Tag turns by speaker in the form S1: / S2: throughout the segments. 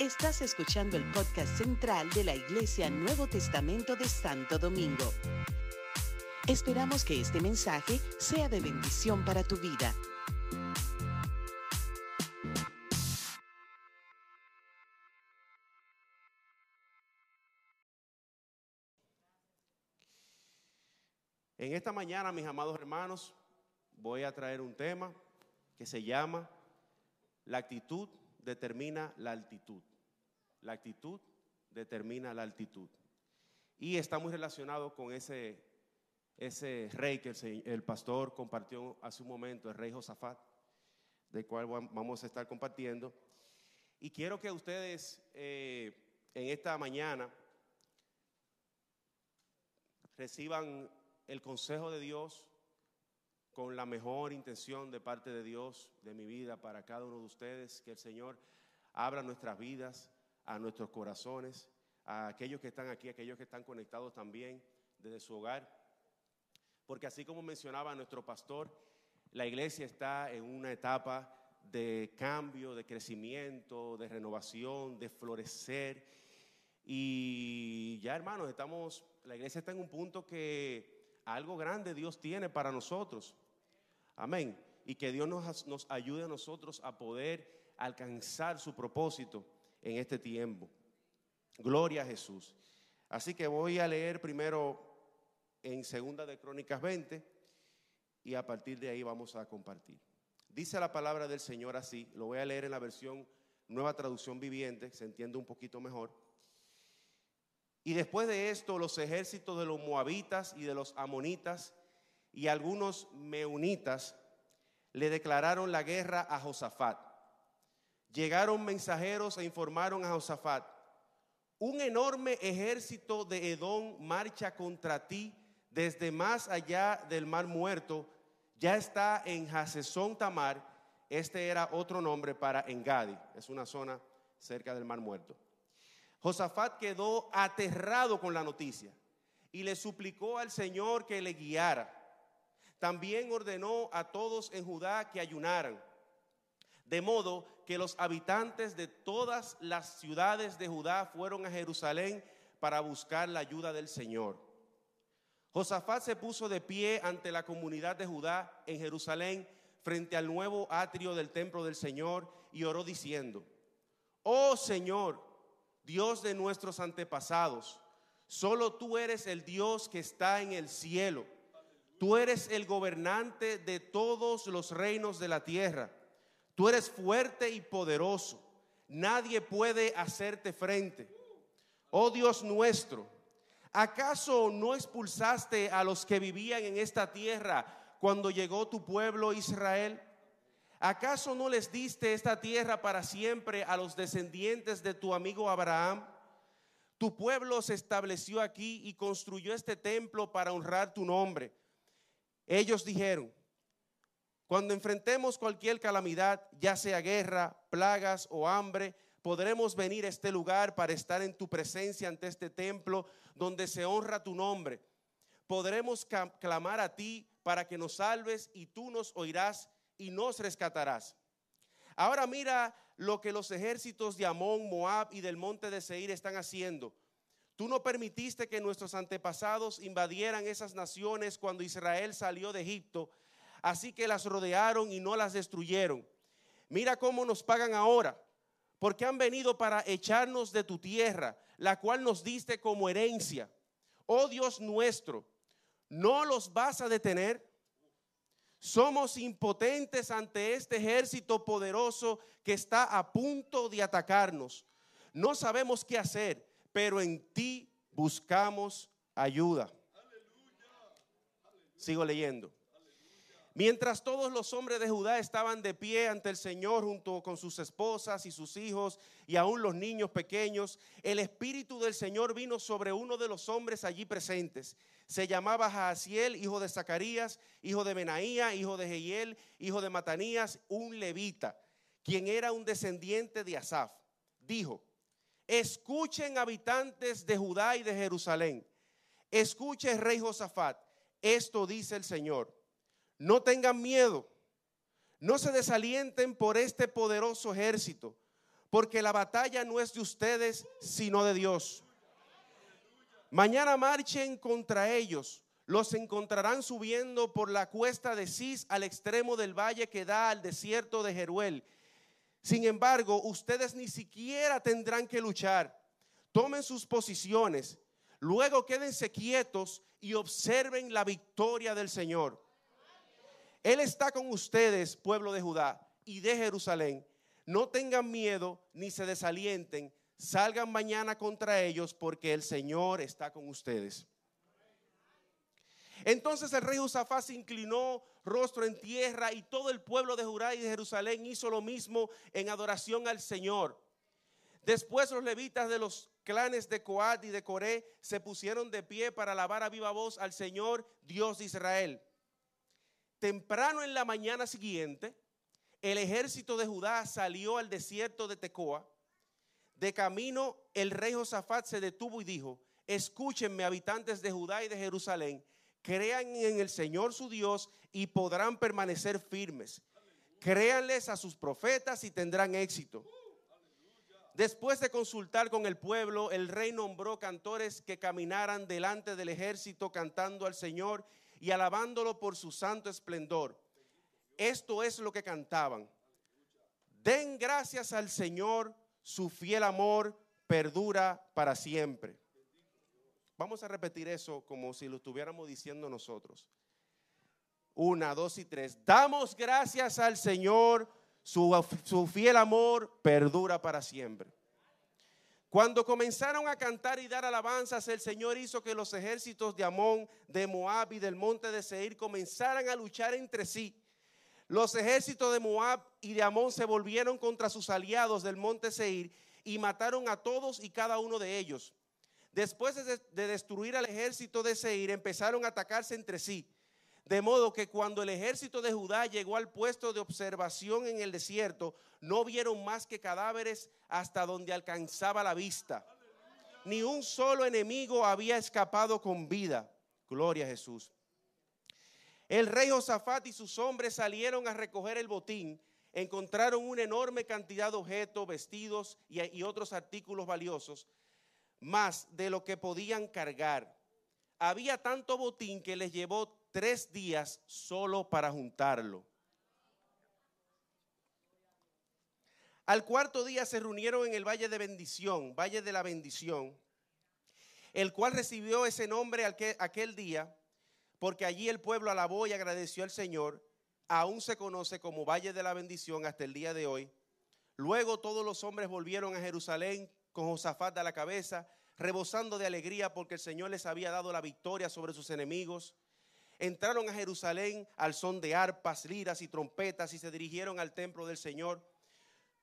S1: Estás escuchando el podcast central de la Iglesia Nuevo Testamento de Santo Domingo. Esperamos que este mensaje sea de bendición para tu vida.
S2: En esta mañana, mis amados hermanos, voy a traer un tema que se llama La actitud determina la altitud. La actitud determina la altitud. Y está muy relacionado con ese, ese rey que el, pastor compartió hace un momento, el rey Josafat, del cual vamos a estar compartiendo. Y quiero que ustedes eh, en esta mañana reciban el consejo de Dios con la mejor intención de parte de Dios, de mi vida, para cada uno de ustedes, que el Señor abra nuestras vidas, a nuestros corazones, a aquellos que están aquí, a aquellos que están conectados también desde su hogar. Porque así como mencionaba nuestro pastor, la iglesia está en una etapa de cambio, de crecimiento, de renovación, de florecer. Y ya hermanos, estamos, la iglesia está en un punto que algo grande Dios tiene para nosotros. Amén. Y que Dios nos, nos ayude a nosotros a poder alcanzar su propósito en este tiempo. Gloria a Jesús. Así que voy a leer primero en Segunda de Crónicas 20 y a partir de ahí vamos a compartir. Dice la palabra del Señor así, lo voy a leer en la versión Nueva Traducción Viviente, se entiende un poquito mejor. Y después de esto, los ejércitos de los moabitas y de los amonitas y algunos meunitas le declararon la guerra a Josafat. Llegaron mensajeros e informaron a Josafat, un enorme ejército de Edom marcha contra ti desde más allá del mar muerto, ya está en Hasesón Tamar, este era otro nombre para Engadi, es una zona cerca del mar muerto. Josafat quedó aterrado con la noticia y le suplicó al Señor que le guiara. También ordenó a todos en Judá que ayunaran, de modo que los habitantes de todas las ciudades de Judá fueron a Jerusalén para buscar la ayuda del Señor. Josafat se puso de pie ante la comunidad de Judá en Jerusalén frente al nuevo atrio del templo del Señor y oró diciendo, Oh Señor, Dios de nuestros antepasados. Solo tú eres el Dios que está en el cielo. Tú eres el gobernante de todos los reinos de la tierra. Tú eres fuerte y poderoso. Nadie puede hacerte frente. Oh Dios nuestro, ¿acaso no expulsaste a los que vivían en esta tierra cuando llegó tu pueblo Israel? ¿Acaso no les diste esta tierra para siempre a los descendientes de tu amigo Abraham? Tu pueblo se estableció aquí y construyó este templo para honrar tu nombre. Ellos dijeron, cuando enfrentemos cualquier calamidad, ya sea guerra, plagas o hambre, podremos venir a este lugar para estar en tu presencia ante este templo donde se honra tu nombre. Podremos clamar a ti para que nos salves y tú nos oirás y nos rescatarás. Ahora mira lo que los ejércitos de Amón, Moab y del monte de Seir están haciendo. Tú no permitiste que nuestros antepasados invadieran esas naciones cuando Israel salió de Egipto, así que las rodearon y no las destruyeron. Mira cómo nos pagan ahora, porque han venido para echarnos de tu tierra, la cual nos diste como herencia. Oh Dios nuestro, ¿no los vas a detener? Somos impotentes ante este ejército poderoso que está a punto de atacarnos. No sabemos qué hacer, pero en ti buscamos ayuda. Sigo leyendo. Mientras todos los hombres de Judá estaban de pie ante el Señor junto con sus esposas y sus hijos y aún los niños pequeños, el Espíritu del Señor vino sobre uno de los hombres allí presentes. Se llamaba Jaasiel, hijo de Zacarías, hijo de Benaía, hijo de Jehiel, hijo de Matanías, un levita, quien era un descendiente de Asaf. Dijo, escuchen habitantes de Judá y de Jerusalén, escuche rey Josafat, esto dice el Señor no tengan miedo, no se desalienten por este poderoso ejército, porque la batalla no es de ustedes, sino de Dios. Mañana marchen contra ellos. Los encontrarán subiendo por la cuesta de Cis al extremo del valle que da al desierto de Jeruel. Sin embargo, ustedes ni siquiera tendrán que luchar. Tomen sus posiciones. Luego quédense quietos y observen la victoria del Señor. Él está con ustedes, pueblo de Judá y de Jerusalén. No tengan miedo ni se desalienten. Salgan mañana contra ellos porque el Señor está con ustedes. Entonces el rey Josafat se inclinó rostro en tierra y todo el pueblo de Judá y de Jerusalén hizo lo mismo en adoración al Señor. Después los levitas de los clanes de Coat y de Coré se pusieron de pie para alabar a viva voz al Señor, Dios de Israel. Temprano en la mañana siguiente, el ejército de Judá salió al desierto de Tecoa. De camino, el rey Josafat se detuvo y dijo, escúchenme habitantes de Judá y de Jerusalén, crean en el Señor su Dios y podrán permanecer firmes. Créanles a sus profetas y tendrán éxito. Después de consultar con el pueblo, el rey nombró cantores que caminaran delante del ejército cantando al Señor y alabándolo por su santo esplendor. Esto es lo que cantaban. Den gracias al Señor, su fiel amor perdura para siempre. Vamos a repetir eso como si lo estuviéramos diciendo nosotros. Una, dos y tres. Damos gracias al Señor, su, su fiel amor perdura para siempre. Cuando comenzaron a cantar y dar alabanzas, el Señor hizo que los ejércitos de Amón, de Moab y del monte de Seir comenzaran a luchar entre sí. Los ejércitos de Moab y de Amón se volvieron contra sus aliados del monte Seir y mataron a todos y cada uno de ellos. Después de, destruir al ejército de Seir, empezaron a atacarse entre sí. De modo que cuando el ejército de Judá llegó al puesto de observación en el desierto, no vieron más que cadáveres hasta donde alcanzaba la vista. Ni un solo enemigo había escapado con vida. Gloria a Jesús. El rey Josafat y sus hombres salieron a recoger el botín. Encontraron una enorme cantidad de objetos, vestidos y, y otros artículos valiosos, más de lo que podían cargar. Había tanto botín que les llevó tres días solo para juntarlo. Al cuarto día se reunieron en el Valle de Bendición, Valle de la Bendición, el cual recibió ese nombre aquel día, porque allí el pueblo alabó y agradeció al Señor. Aún se conoce como Valle de la Bendición hasta el día de hoy. Luego todos los hombres volvieron a Jerusalén con Josafat a la cabeza, rebosando de alegría porque el Señor les había dado la victoria sobre sus enemigos entraron a Jerusalén al son de arpas, liras y trompetas y se dirigieron al templo del Señor.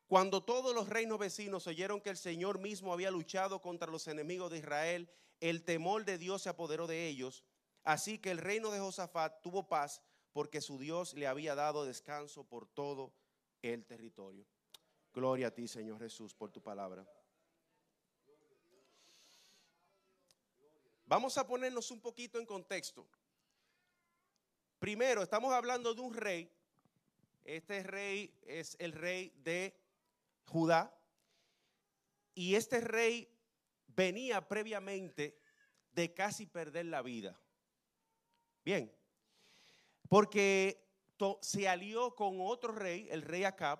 S2: Cuando todos los reinos vecinos oyeron que el Señor mismo había luchado contra los enemigos de Israel, el temor de Dios se apoderó de ellos. Así que el reino de Josafat tuvo paz porque su Dios le había dado descanso por todo el territorio. Gloria a ti, Señor Jesús, por tu palabra. Vamos a ponernos un poquito en contexto. Primero, estamos hablando de un rey. Este rey es el rey de Judá. Y este rey venía previamente de casi perder la vida. Bien, porque se alió con otro rey, el rey Acab,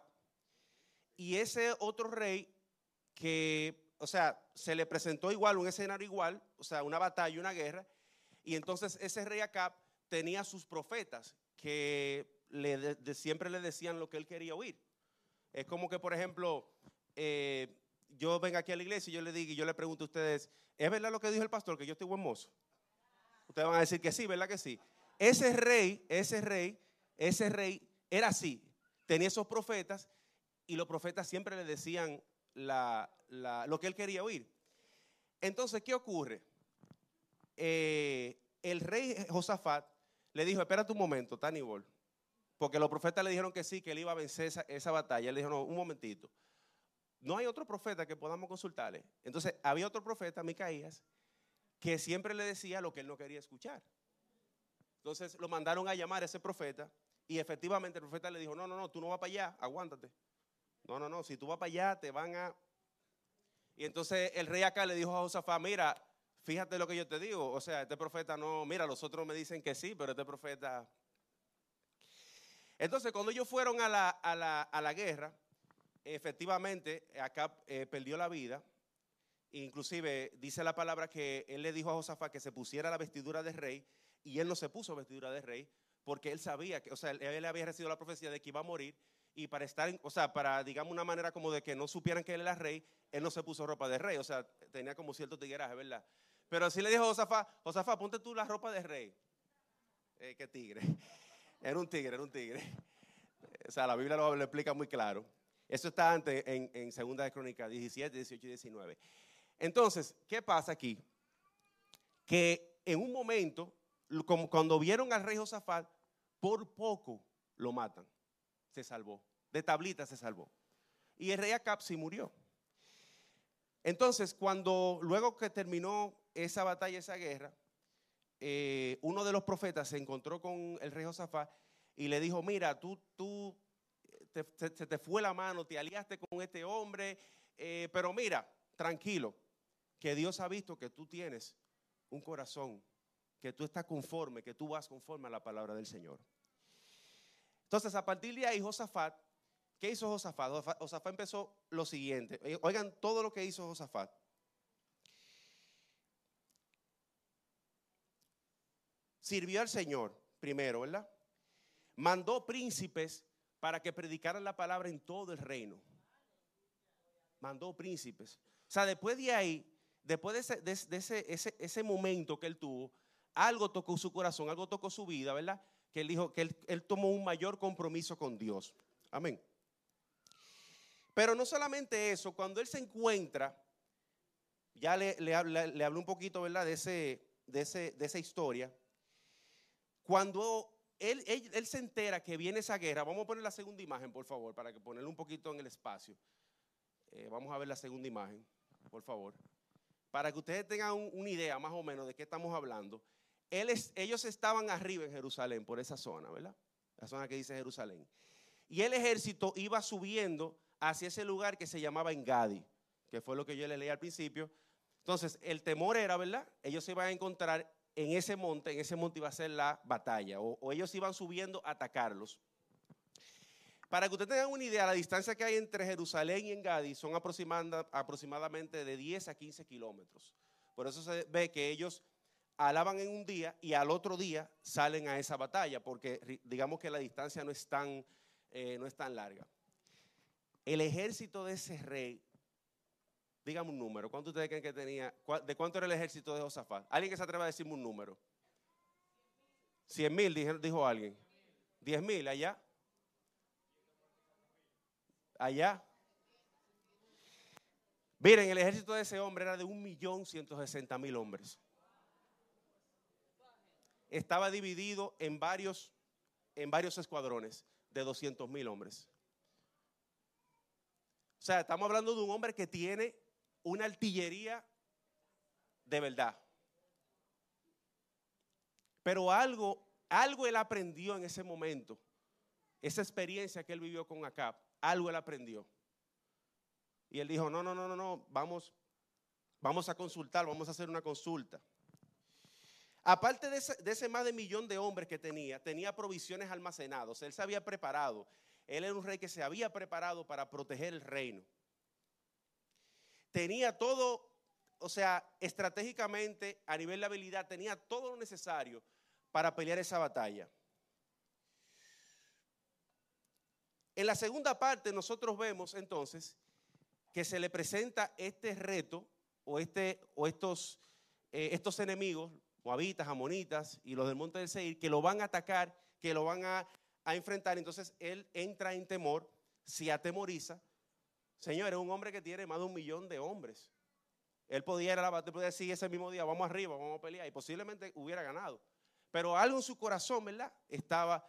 S2: y ese otro rey que, o sea, se le presentó igual, un escenario igual, o sea, una batalla, una guerra, y entonces ese rey Acab tenía sus profetas que siempre le decían lo que él quería oír. Es como que, por ejemplo, eh, yo vengo aquí a la iglesia y yo le digo y yo le pregunto a ustedes, ¿es verdad lo que dijo el pastor, que yo estoy buen mozo? Ustedes van a decir que sí, ¿verdad que sí? Ese rey, ese rey, ese rey era así. Tenía esos profetas y los profetas siempre le decían lo que él quería oír. Entonces, ¿qué ocurre? Eh, el rey Josafat le dijo, espérate un momento, Tanibol. Porque los profetas le dijeron que sí, que él iba a vencer esa, batalla. Él dijo, no, un momentito. No hay otro profeta que podamos consultarle. Entonces, había otro profeta, Micaías, que siempre le decía lo que él no quería escuchar. Entonces, lo mandaron a llamar a ese profeta y efectivamente el profeta le dijo, no, no, no, tú no vas para allá, aguántate. No, no, no, si tú vas para allá te van a... Y entonces el rey acá le dijo a Josafat, mira, fíjate lo que yo te digo, o sea, este profeta no, mira, los otros me dicen que sí, pero este profeta... Entonces cuando ellos fueron a la, a la, guerra, efectivamente acá eh, perdió la vida. Inclusive dice la palabra que él le dijo a Josafat que se pusiera la vestidura de rey y él no se puso vestidura de rey porque él sabía que, o sea, él había recibido la profecía de que iba a morir y para estar, o sea, para, digamos, una manera como de que no supieran que él era rey, él no se puso ropa de rey, o sea, tenía como cierto tigueraje, ¿verdad? Pero así le dijo a Josafá, Josafá, ponte tú la ropa de rey. Eh, qué tigre. Era un tigre, era un tigre. O sea, la Biblia lo, explica muy claro. Eso está antes en, en Segunda de Crónicas 17, 18 y 19. Entonces, ¿qué pasa aquí? Que en un momento, cuando vieron al rey Josafat, por poco lo matan se salvó. De tablita se salvó. Y el rey Acab sí murió. Entonces, cuando luego que terminó esa batalla, esa guerra, eh, uno de los profetas se encontró con el rey Josafat y le dijo, mira, tú, tú, se te, fue la mano, te aliaste con este hombre, eh, pero mira, tranquilo, que Dios ha visto que tú tienes un corazón, que tú estás conforme, que tú vas conforme a la palabra del Señor. Entonces, a partir de ahí, Josafat, ¿qué hizo Josafat? Josafat empezó lo siguiente. Eh, oigan todo lo que hizo Josafat. Sirvió al Señor primero, ¿verdad? Mandó príncipes para que predicaran la palabra en todo el reino. Mandó príncipes. O sea, después de ahí, después de ese, ese, ese momento que él tuvo, algo tocó su corazón, algo tocó su vida, ¿verdad? Que él dijo que él, tomó un mayor compromiso con Dios. Amén. Pero no solamente eso, cuando él se encuentra, ya le, le, hablé un poquito, ¿verdad? De, ese, de, ese, de esa historia. Cuando él, él, se entera que viene esa guerra, vamos a poner la segunda imagen, por favor, para que ponerle un poquito en el espacio. Eh, vamos a ver la segunda imagen, por favor. Para que ustedes tengan una idea más o menos de qué estamos hablando ellos estaban arriba en Jerusalén, por esa zona, ¿verdad? La zona que dice Jerusalén. Y el ejército iba subiendo hacia ese lugar que se llamaba Engadi, que fue lo que yo le leí al principio. Entonces, el temor era, ¿verdad? Ellos se iban a encontrar en ese monte, en ese monte iba a ser la batalla, o, ellos iban subiendo a atacarlos. Para que ustedes tengan una idea, la distancia que hay entre Jerusalén y Engadi son aproximadamente de 10 a 15 kilómetros. Por eso se ve que ellos alaban en un día y al otro día salen a esa batalla, porque digamos que la distancia no es tan, eh, no es tan larga. El ejército de ese rey, dígame un número, ¿cuánto ustedes creen que tenía? ¿De cuánto era el ejército de Josafat? ¿Alguien que se atreva a decirme un número? 100 mil, dijo, dijo alguien. 10 mil allá. Allá. Miren, el ejército de ese hombre era de 1.160.000 hombres estaba dividido en varios, en varios escuadrones de 200 mil hombres. O sea, estamos hablando de un hombre que tiene una artillería de verdad. Pero algo, algo él aprendió en ese momento, esa experiencia que él vivió con Acab, algo él aprendió. Y él dijo, no, no, no, no, no, vamos, vamos a consultar, vamos a hacer una consulta. Aparte de ese, más de millón de hombres que tenía, tenía provisiones almacenadas. Él se había preparado. Él era un rey que se había preparado para proteger el reino. Tenía todo, o sea, estratégicamente, a nivel de habilidad, tenía todo lo necesario para pelear esa batalla. En la segunda parte nosotros vemos entonces que se le presenta este reto o, este, o estos, eh, estos enemigos, moabitas, amonitas y los del monte del Seir, que lo van a atacar, que lo van a, enfrentar. Entonces él entra en temor, se atemoriza. Señor, es un hombre que tiene más de un millón de hombres. Él podía a la decir ese mismo día, vamos arriba, vamos a pelear, y posiblemente hubiera ganado. Pero algo en su corazón, ¿verdad? Estaba,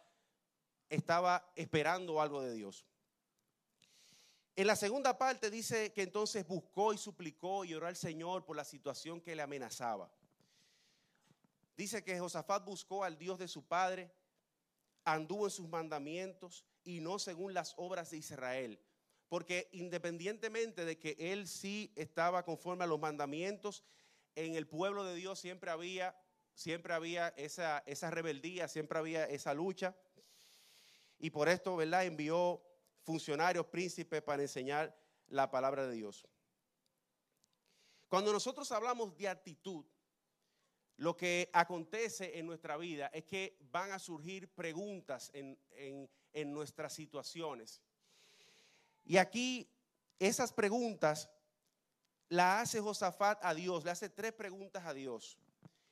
S2: estaba esperando algo de Dios. En la segunda parte dice que entonces buscó y suplicó y oró al Señor por la situación que le amenazaba. Dice que Josafat buscó al Dios de su padre, anduvo en sus mandamientos y no según las obras de Israel, porque independientemente de que él sí estaba conforme a los mandamientos, en el pueblo de Dios siempre había, siempre había esa, esa rebeldía, siempre había esa lucha. Y por esto, ¿verdad? Envió funcionarios, príncipes para enseñar la palabra de Dios. Cuando nosotros hablamos de actitud, lo que acontece en nuestra vida es que van a surgir preguntas en, en nuestras situaciones. Y aquí esas preguntas la hace Josafat a Dios, le hace tres preguntas a Dios.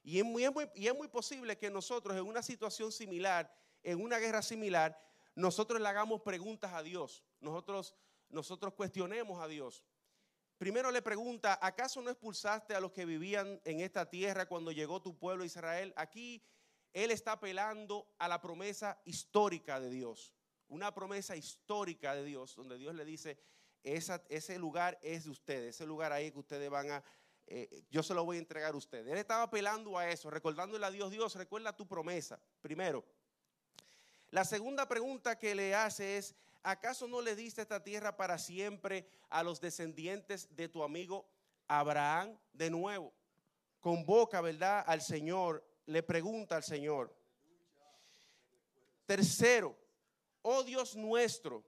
S2: Y es, muy, y es muy posible que nosotros en una situación similar, en una guerra similar, nosotros le hagamos preguntas a Dios. Nosotros, nosotros cuestionemos a Dios. Primero le pregunta, ¿acaso no expulsaste a los que vivían en esta tierra cuando llegó tu pueblo Israel? Aquí él está apelando a la promesa histórica de Dios. Una promesa histórica de Dios, donde Dios le dice, ese lugar es de ustedes, ese lugar ahí que ustedes van a, eh, yo se lo voy a entregar a ustedes. Él estaba apelando a eso, recordándole a Dios, Dios, recuerda tu promesa, primero. La segunda pregunta que le hace es, ¿acaso no le diste esta tierra para siempre a los descendientes de tu amigo Abraham? De nuevo, convoca, ¿verdad? Al Señor, le pregunta al Señor. Tercero, oh Dios nuestro,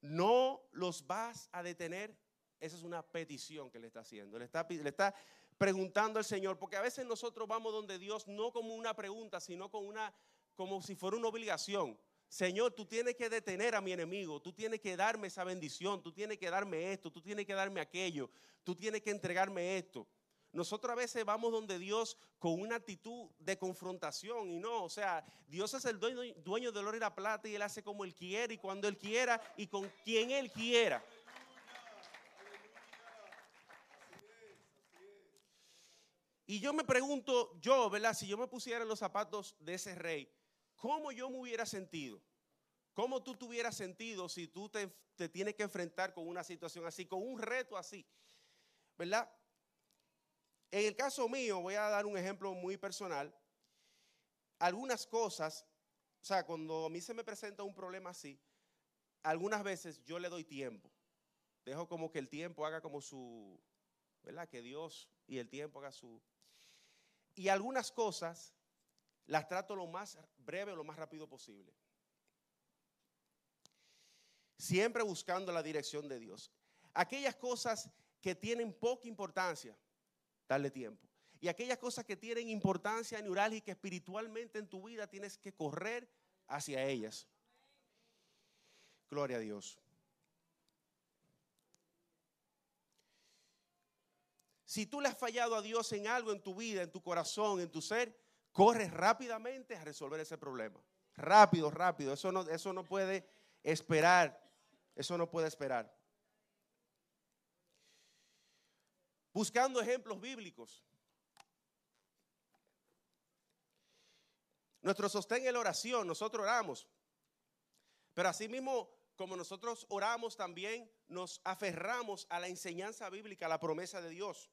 S2: no los vas a detener. Esa es una petición que le está haciendo. Le está, le está preguntando al Señor, porque a veces nosotros vamos donde Dios no como una pregunta, sino con una, como si fuera una obligación. Señor, tú tienes que detener a mi enemigo, tú tienes que darme esa bendición, tú tienes que darme esto, tú tienes que darme aquello, tú tienes que entregarme esto. Nosotros a veces vamos donde Dios con una actitud de confrontación y no, o sea, Dios es el dueño, dueño del oro y la plata y Él hace como Él quiere y cuando Él quiera y con quien Él quiera. Y yo me pregunto, yo, ¿verdad? Si yo me pusiera en los zapatos de ese rey, ¿cómo yo me hubiera sentido? ¿Cómo tú te hubieras sentido si tú te, tienes que enfrentar con una situación así, con un reto así? ¿Verdad? En el caso mío, voy a dar un ejemplo muy personal. Algunas cosas, o sea, cuando a mí se me presenta un problema así, algunas veces yo le doy tiempo. Dejo como que el tiempo haga como su, ¿verdad? Que Dios y el tiempo haga su... Y algunas cosas las trato lo más breve o lo más rápido posible. Siempre buscando la dirección de Dios. Aquellas cosas que tienen poca importancia, darle tiempo. Y aquellas cosas que tienen importancia neurálgica espiritualmente en tu vida, tienes que correr hacia ellas. Gloria a Dios. Si tú le has fallado a Dios en algo en tu vida, en tu corazón, en tu ser, corre rápidamente a resolver ese problema. Rápido, rápido. Eso no, eso no puede esperar. Eso no puede esperar. buscando ejemplos bíblicos. Nuestro sostén es la oración, nosotros oramos. Pero asimismo, como nosotros oramos, también nos aferramos a la enseñanza bíblica, a la promesa de Dios.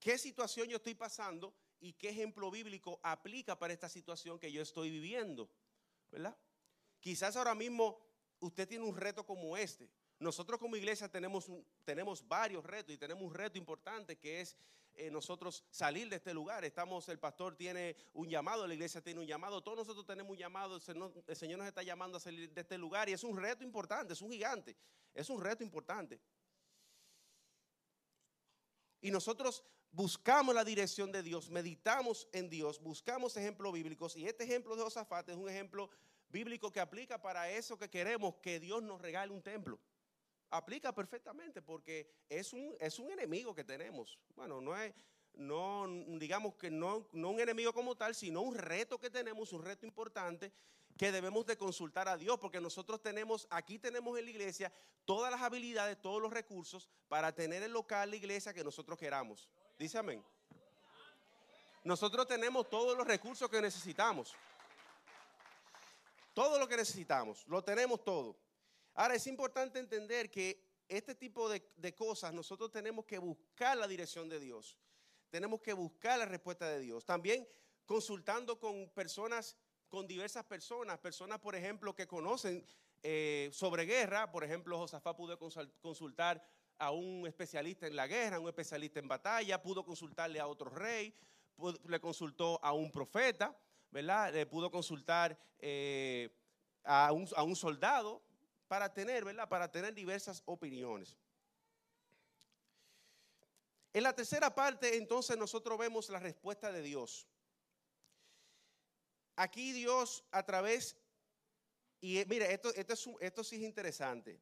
S2: ¿Qué situación yo estoy pasando y qué ejemplo bíblico aplica para esta situación que yo estoy viviendo? ¿Verdad? Quizás ahora mismo usted tiene un reto como este. Nosotros como iglesia tenemos, tenemos varios retos y tenemos un reto importante que es eh, nosotros salir de este lugar. Estamos, el pastor tiene un llamado, la iglesia tiene un llamado, todos nosotros tenemos un llamado, el Señor, nos está llamando a salir de este lugar y es un reto importante, es un gigante, es un reto importante. Y nosotros buscamos la dirección de Dios, meditamos en Dios, buscamos ejemplos bíblicos y este ejemplo de Josafat es un ejemplo bíblico que aplica para eso que queremos, que Dios nos regale un templo aplica perfectamente porque es un, es un enemigo que tenemos. Bueno, no es, no, digamos que no, no un enemigo como tal, sino un reto que tenemos, un reto importante que debemos de consultar a Dios, porque nosotros tenemos, aquí tenemos en la iglesia todas las habilidades, todos los recursos para tener el local, la iglesia que nosotros queramos. Dice amén. Nosotros tenemos todos los recursos que necesitamos. Todo lo que necesitamos, lo tenemos todo. Ahora es importante entender que este tipo de, cosas nosotros tenemos que buscar la dirección de Dios. Tenemos que buscar la respuesta de Dios. También consultando con personas, con diversas personas, personas por ejemplo que conocen eh, sobre guerra. Por ejemplo, Josafat pudo consultar a un especialista en la guerra, a un especialista en batalla, pudo consultarle a otro rey, le consultó a un profeta, ¿verdad? Le pudo consultar eh, a, un, soldado para tener, ¿verdad? Para tener diversas opiniones. En la tercera parte, entonces, nosotros vemos la respuesta de Dios. Aquí Dios a través, y eh, mire, esto, esto, es, esto sí es interesante.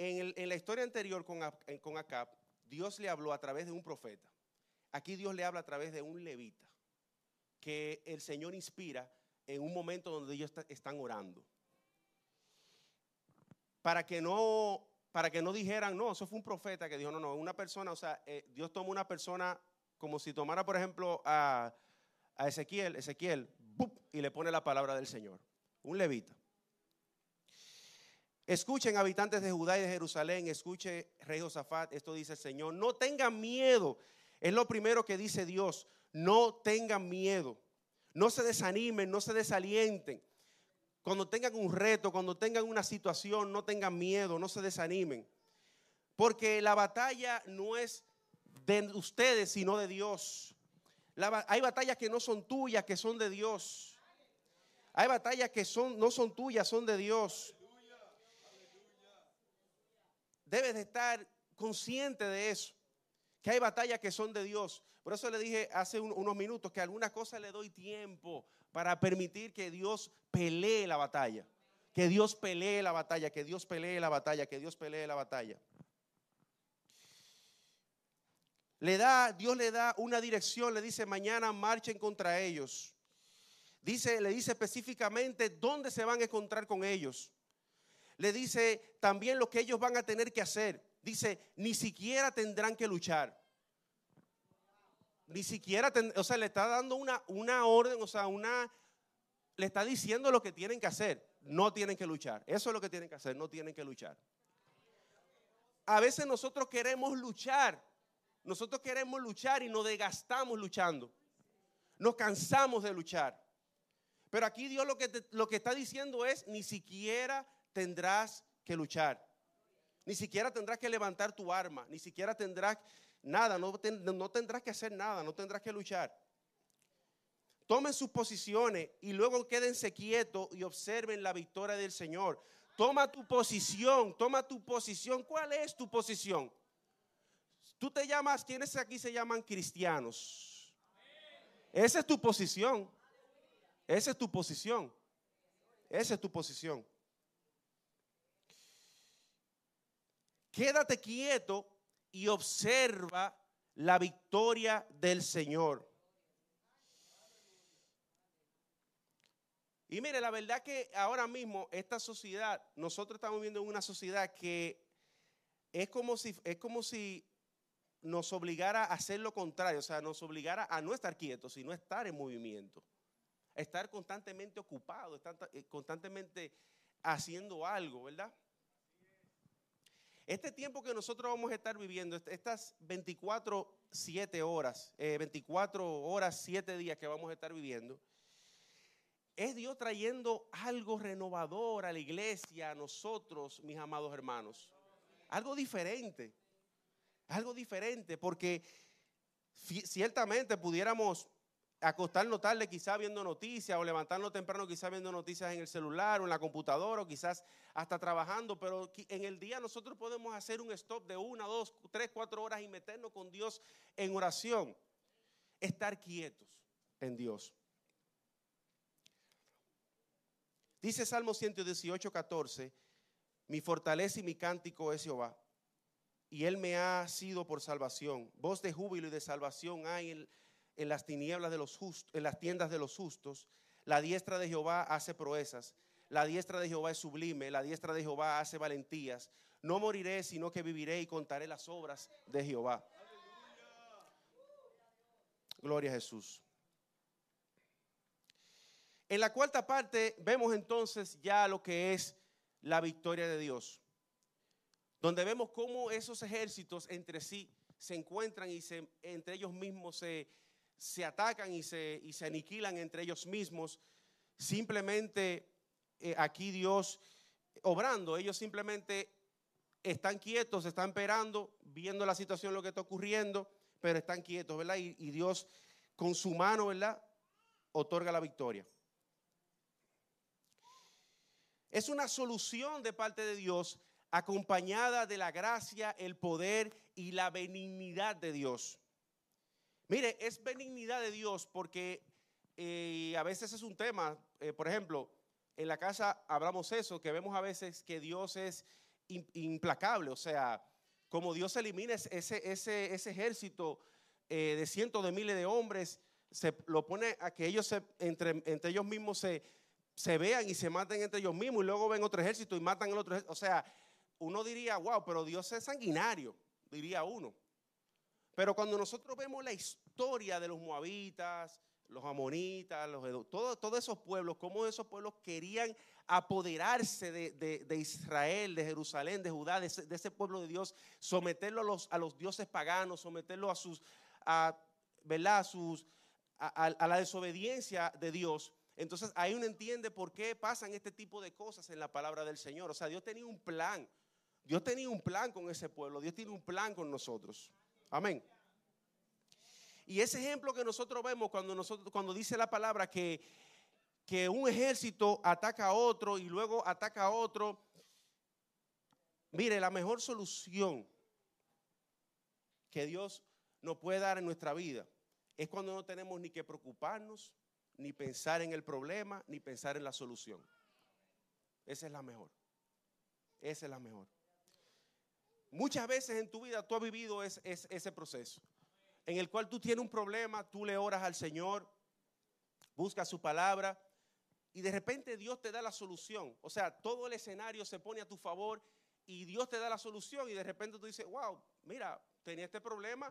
S2: En, la historia anterior con, con Acab, Dios le habló a través de un profeta. Aquí Dios le habla a través de un levita que el Señor inspira en un momento donde ellos están orando. Para que no dijeran, no, eso fue un profeta que dijo, no, no, una persona, o sea, eh, Dios toma una persona como si tomara, por ejemplo, a, a Ezequiel, Ezequiel, y le pone la palabra del Señor, un levita. Escuchen, habitantes de Judá y de Jerusalén, escuche, rey Josafat, esto dice el Señor, no tengan miedo, es lo primero que dice Dios, no tengan miedo, no se desanimen, no se desalienten. Cuando tengan un reto, cuando tengan una situación, no tengan miedo, no se desanimen. Porque la batalla no es de ustedes, sino de Dios. hay batallas que no son tuyas, que son de Dios. Hay batallas que son, no son tuyas, son de Dios. Debes de estar consciente de eso, que hay batallas que son de Dios. Por eso le dije hace unos minutos que a algunas cosas le doy tiempo para permitir que Dios pelee la batalla. Que Dios pelee la batalla, que Dios pelee la batalla, que Dios pelee la batalla. Le da, Dios le da una dirección, le dice, mañana marchen contra ellos. Dice, le dice específicamente dónde se van a encontrar con ellos. Le dice también lo que ellos van a tener que hacer. Dice, ni siquiera tendrán que luchar ni siquiera, o sea, le está dando una, una orden, o sea, una, le está diciendo lo que tienen que hacer. No tienen que luchar. Eso es lo que tienen que hacer, no tienen que luchar. A veces nosotros queremos luchar. Nosotros queremos luchar y nos desgastamos luchando. Nos cansamos de luchar. Pero aquí Dios lo que, lo que está diciendo es, ni siquiera tendrás que luchar. Ni siquiera tendrás que levantar tu arma. Ni siquiera tendrás nada, no, tendrás que hacer nada, no tendrás que luchar. Tomen sus posiciones y luego quédense quietos y observen la victoria del Señor. Toma tu posición, toma tu posición. ¿Cuál es tu posición? Tú te llamas, ¿quiénes aquí se llaman cristianos? Esa es tu posición. Esa es tu posición. Esa es tu posición. Quédate quieto y observa la victoria del Señor. Y mire, la verdad que ahora mismo esta sociedad, nosotros estamos viviendo en una sociedad que es como si, es como si nos obligara a hacer lo contrario, o sea, nos obligara a no estar quietos, sino estar en movimiento, estar constantemente ocupado, estar eh, constantemente haciendo algo, ¿verdad? Este tiempo que nosotros vamos a estar viviendo, estas 24, 7 horas, 24 eh, horas, 7 días que vamos a estar viviendo, es Dios trayendo algo renovador a la iglesia, a nosotros, mis amados hermanos. Algo diferente. Algo diferente, porque ciertamente pudiéramos acostarnos tarde quizás viendo noticias o levantarnos temprano quizás viendo noticias en el celular o en la computadora o quizás hasta trabajando, pero en el día nosotros podemos hacer un stop de una, dos, tres, cuatro horas y meternos con Dios en oración. Estar quietos en Dios. Dice Salmo 118, 14, mi fortaleza y mi cántico es Jehová, y él me ha sido por salvación. Voz de júbilo y de salvación hay en en las tinieblas de los justos, en las tiendas de los justos. La diestra de Jehová hace proezas. La diestra de Jehová es sublime. La diestra de Jehová hace valentías. No moriré, sino que viviré y contaré las obras de Jehová. Gloria a Jesús. En la cuarta parte vemos entonces ya lo que es la victoria de Dios, donde vemos cómo esos ejércitos entre sí se encuentran y se, entre ellos mismos se, se atacan y se, y se aniquilan entre ellos mismos. Simplemente eh, aquí Dios obrando, ellos simplemente están quietos, están esperando, viendo la situación, lo que está ocurriendo, pero están quietos, ¿verdad? Y, y Dios con su mano, ¿verdad? Otorga la victoria. Es una solución de parte de Dios acompañada de la gracia, el poder y la benignidad de Dios. Mire, es benignidad de Dios porque eh, a veces es un tema, eh, por ejemplo, en la casa hablamos eso, que vemos a veces que Dios es implacable, o sea, como Dios elimina ese, ese, ese ejército eh, de cientos de miles de hombres, se lo pone a que ellos entre, entre ellos mismos se, se vean y se maten entre ellos mismos y luego ven otro ejército y matan el otro ejército. O sea, uno diría, wow, pero Dios es sanguinario, diría uno. Pero cuando nosotros vemos la historia de los moabitas, los amonitas, los, todos esos pueblos, cómo esos pueblos querían apoderarse de, Israel, de Jerusalén, de Judá, de ese, pueblo de Dios, someterlo a los, a los dioses paganos, someterlo a sus, a, a la desobediencia de Dios. Entonces ahí uno entiende por qué pasan este tipo de cosas en la palabra del Señor. O sea, Dios tenía un plan. Dios tenía un plan con ese pueblo. Dios tiene un plan con nosotros. Amén. Y ese ejemplo que nosotros vemos cuando, nosotros, cuando dice la palabra que, que un ejército ataca a otro y luego ataca a otro, mire, la mejor solución que Dios nos puede dar en nuestra vida es cuando no tenemos ni que preocuparnos, ni pensar en el problema, ni pensar en la solución. Esa es la mejor. Esa es la mejor. Muchas veces en tu vida tú has vivido ese proceso en el cual tú tienes un problema, tú le oras al Señor, buscas su palabra y de repente Dios te da la solución. O sea, todo el escenario se pone a tu favor y Dios te da la solución y de repente tú dices, wow, mira, tenía este problema,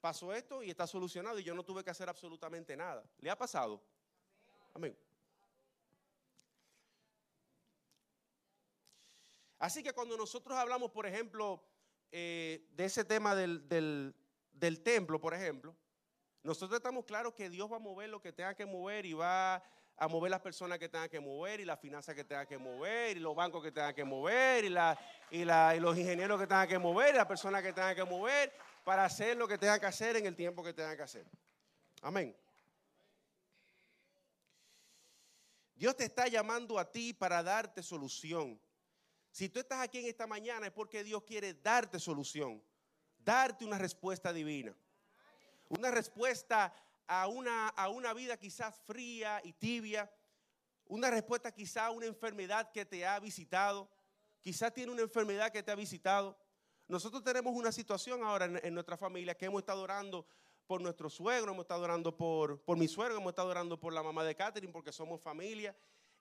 S2: pasó esto y está solucionado y yo no tuve que hacer absolutamente nada. ¿Le ha pasado? Amén. Así que cuando nosotros hablamos, por ejemplo, eh, de ese tema del, del templo, por ejemplo, nosotros estamos claros que Dios va a mover lo que tenga que mover y va a mover las personas que tengan que mover y las finanzas que tengan que mover y los bancos que tengan que mover y, la, y, la, y los ingenieros que tengan que mover y las personas que tengan que mover para hacer lo que tengan que hacer en el tiempo que tengan que hacer. Amén. Dios te está llamando a ti para darte solución. Si tú estás aquí en esta mañana es porque Dios quiere darte solución darte una respuesta divina. Una respuesta a una, a una vida quizás fría y tibia. Una respuesta quizás a una enfermedad que te ha visitado. Quizás tiene una enfermedad que te ha visitado. Nosotros tenemos una situación ahora en, nuestra familia que hemos estado orando por nuestro suegro, hemos estado orando por, por mi suegro, hemos estado orando por la mamá de Catherine porque somos familia.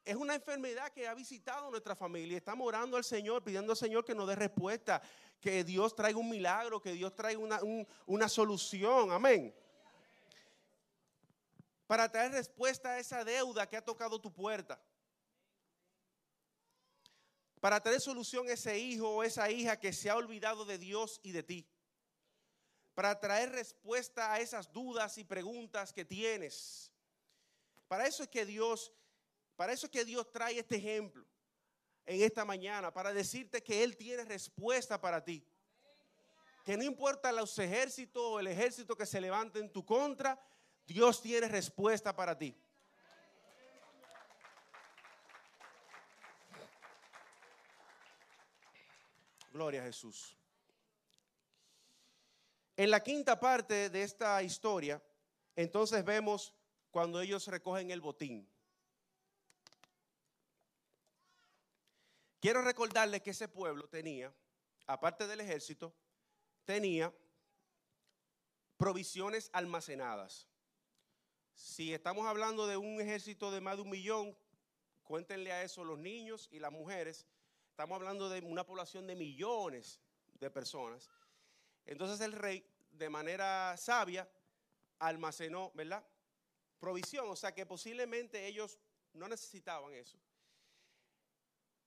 S2: Es una enfermedad que ha visitado nuestra familia. Estamos orando al Señor, pidiendo al Señor que nos dé respuesta, que Dios traiga un milagro, que Dios traiga una, una solución. Amén. Para traer respuesta a esa deuda que ha tocado tu puerta. Para traer solución a ese hijo o esa hija que se ha olvidado de Dios y de ti. Para traer respuesta a esas dudas y preguntas que tienes. Para eso es que Dios para eso es que Dios trae este ejemplo en esta mañana, para decirte que Él tiene respuesta para ti. Que no importa los ejércitos o el ejército que se levante en tu contra, Dios tiene respuesta para ti. Gloria a Jesús. En la quinta parte de esta historia, entonces vemos cuando ellos recogen el botín. Quiero recordarles que ese pueblo tenía, aparte del ejército, tenía provisiones almacenadas. Si estamos hablando de un ejército de más de un millón, cuéntenle a eso los niños y las mujeres. Estamos hablando de una población de millones de personas. Entonces el rey, de manera sabia, almacenó, ¿verdad? Provisión, o sea que posiblemente ellos no necesitaban eso.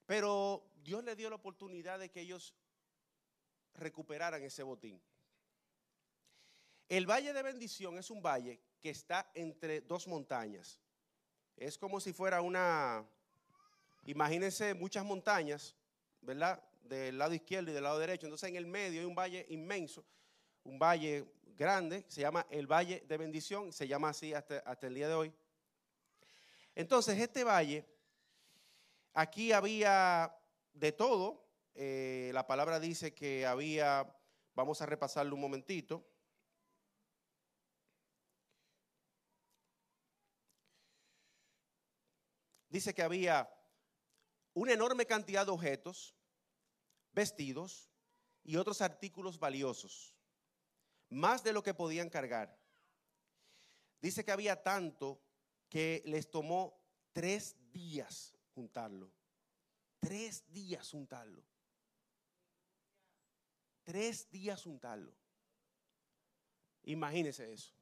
S2: Pero Dios le dio la oportunidad de que ellos recuperaran ese botín. El valle de bendición es un valle que está entre dos montañas. Es como si fuera una, imagínense muchas montañas, ¿verdad? Del lado izquierdo y del lado derecho. Entonces en el medio hay un valle inmenso, un valle grande, se llama el Valle de Bendición, se llama así hasta, hasta el día de hoy. Entonces este valle, aquí había de todo, eh, la palabra dice que había, vamos a repasarlo un momentito. Dice que había una enorme cantidad de objetos, vestidos y otros artículos valiosos, más de lo que podían cargar. Dice que había tanto que les tomó tres días juntarlo. Tres días juntarlo. Tres días juntarlo. Imagínese eso.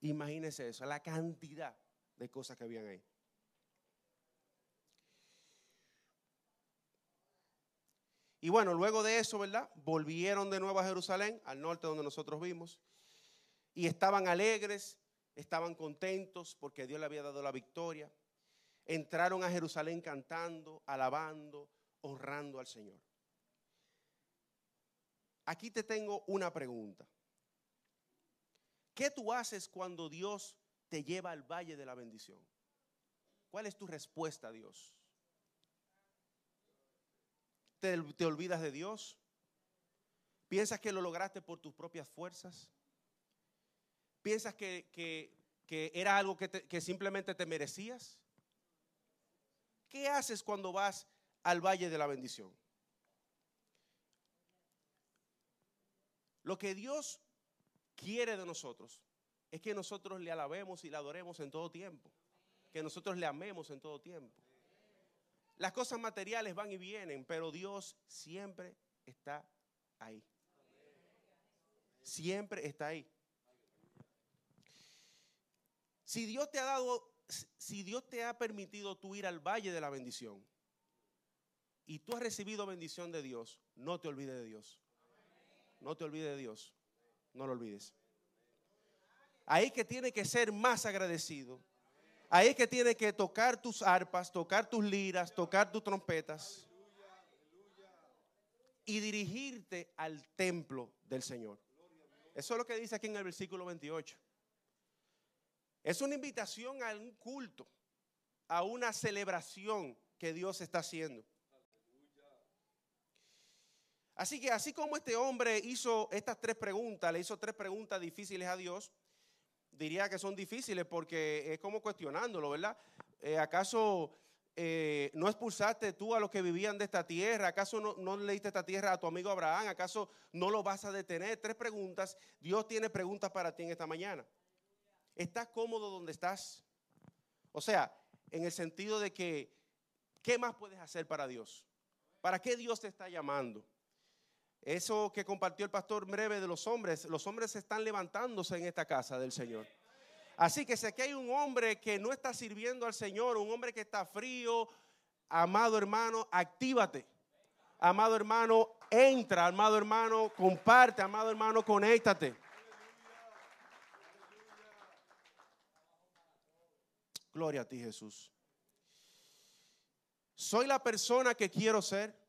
S2: Imagínese eso, la cantidad de cosas que habían ahí. Y bueno, luego de eso, ¿verdad? Volvieron de nuevo a Jerusalén, al norte donde nosotros vimos, y estaban alegres, estaban contentos porque Dios le había dado la victoria. Entraron a Jerusalén cantando, alabando, honrando al Señor. Aquí te tengo una pregunta. ¿Qué tú haces cuando Dios te lleva al valle de la bendición? ¿Cuál es tu respuesta a Dios? ¿Te, olvidas de Dios? ¿Piensas que lo lograste por tus propias fuerzas? ¿Piensas que, era algo que, que simplemente te merecías? ¿Qué haces cuando vas al valle de la bendición? Lo que Dios quiere de nosotros es que nosotros le alabemos y le adoremos en todo tiempo. Que nosotros le amemos en todo tiempo. Las cosas materiales van y vienen, pero Dios siempre está ahí. Siempre está ahí. Si Dios te ha dado, si Dios te ha permitido tú ir al valle de la bendición y tú has recibido bendición de Dios, no te olvides de Dios. No te olvides de Dios. No lo olvides. Ahí que tiene que ser más agradecido Ahí que tienes que tocar tus arpas, tocar tus liras, tocar tus trompetas y dirigirte al templo del Señor. Eso es lo que dice aquí en el versículo 28. Es una invitación a un culto, a una celebración que Dios está haciendo. Así que así como este hombre hizo estas tres preguntas, le hizo tres preguntas difíciles a Dios, diría que son difíciles porque es como cuestionándolo, ¿verdad? Eh, ¿Acaso eh, no expulsaste tú a los que vivían de esta tierra? ¿Acaso no, no, le diste esta tierra a tu amigo Abraham? ¿Acaso no lo vas a detener? Tres preguntas. Dios tiene preguntas para ti en esta mañana. ¿Estás cómodo donde estás? O sea, en el sentido de que, ¿qué más puedes hacer para Dios? ¿Para qué Dios te está llamando? Eso que compartió el pastor breve de los hombres, los hombres están levantándose en esta casa del Señor. Así que si aquí hay un hombre que no está sirviendo al Señor, un hombre que está frío, amado hermano, actívate. Amado hermano, entra, amado hermano, comparte, amado hermano, conéctate. Gloria a ti, Jesús. Soy la persona que quiero ser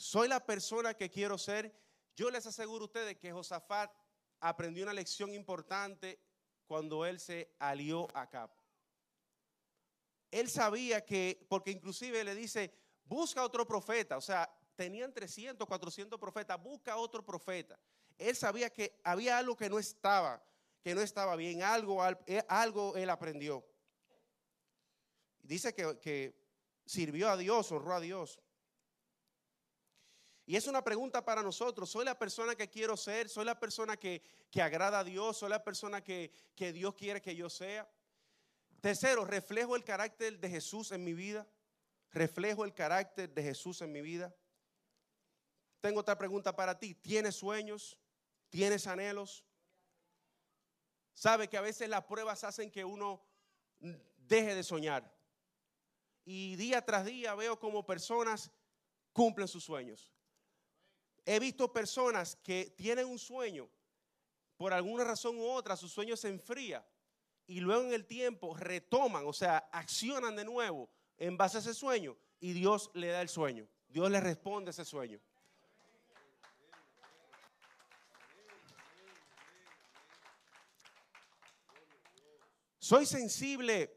S2: soy la persona que quiero ser. Yo les aseguro a ustedes que Josafat aprendió una lección importante cuando él se alió a Cap. Él sabía que, porque inclusive le dice, busca otro profeta, o sea, tenían 300, 400 profetas, busca otro profeta. Él sabía que había algo que no estaba, que no estaba bien, algo, eh, algo él aprendió. Dice que, que sirvió a Dios, honró a Dios. Y es una pregunta para nosotros. ¿Soy la persona que quiero ser? ¿Soy la persona que, agrada a Dios? ¿Soy la persona que, que Dios quiere que yo sea? Tercero, ¿reflejo el carácter de Jesús en mi vida? ¿Reflejo el carácter de Jesús en mi vida? Tengo otra pregunta para ti. ¿Tienes sueños? ¿Tienes anhelos? ¿Sabe que a veces las pruebas hacen que uno deje de soñar? Y día tras día veo como personas cumplen sus sueños. He visto personas que tienen un sueño, por alguna razón u otra, su sueño se enfría y luego en el tiempo retoman, o sea, accionan de nuevo en base a ese sueño y Dios le da el sueño. Dios le responde ese sueño. Soy sensible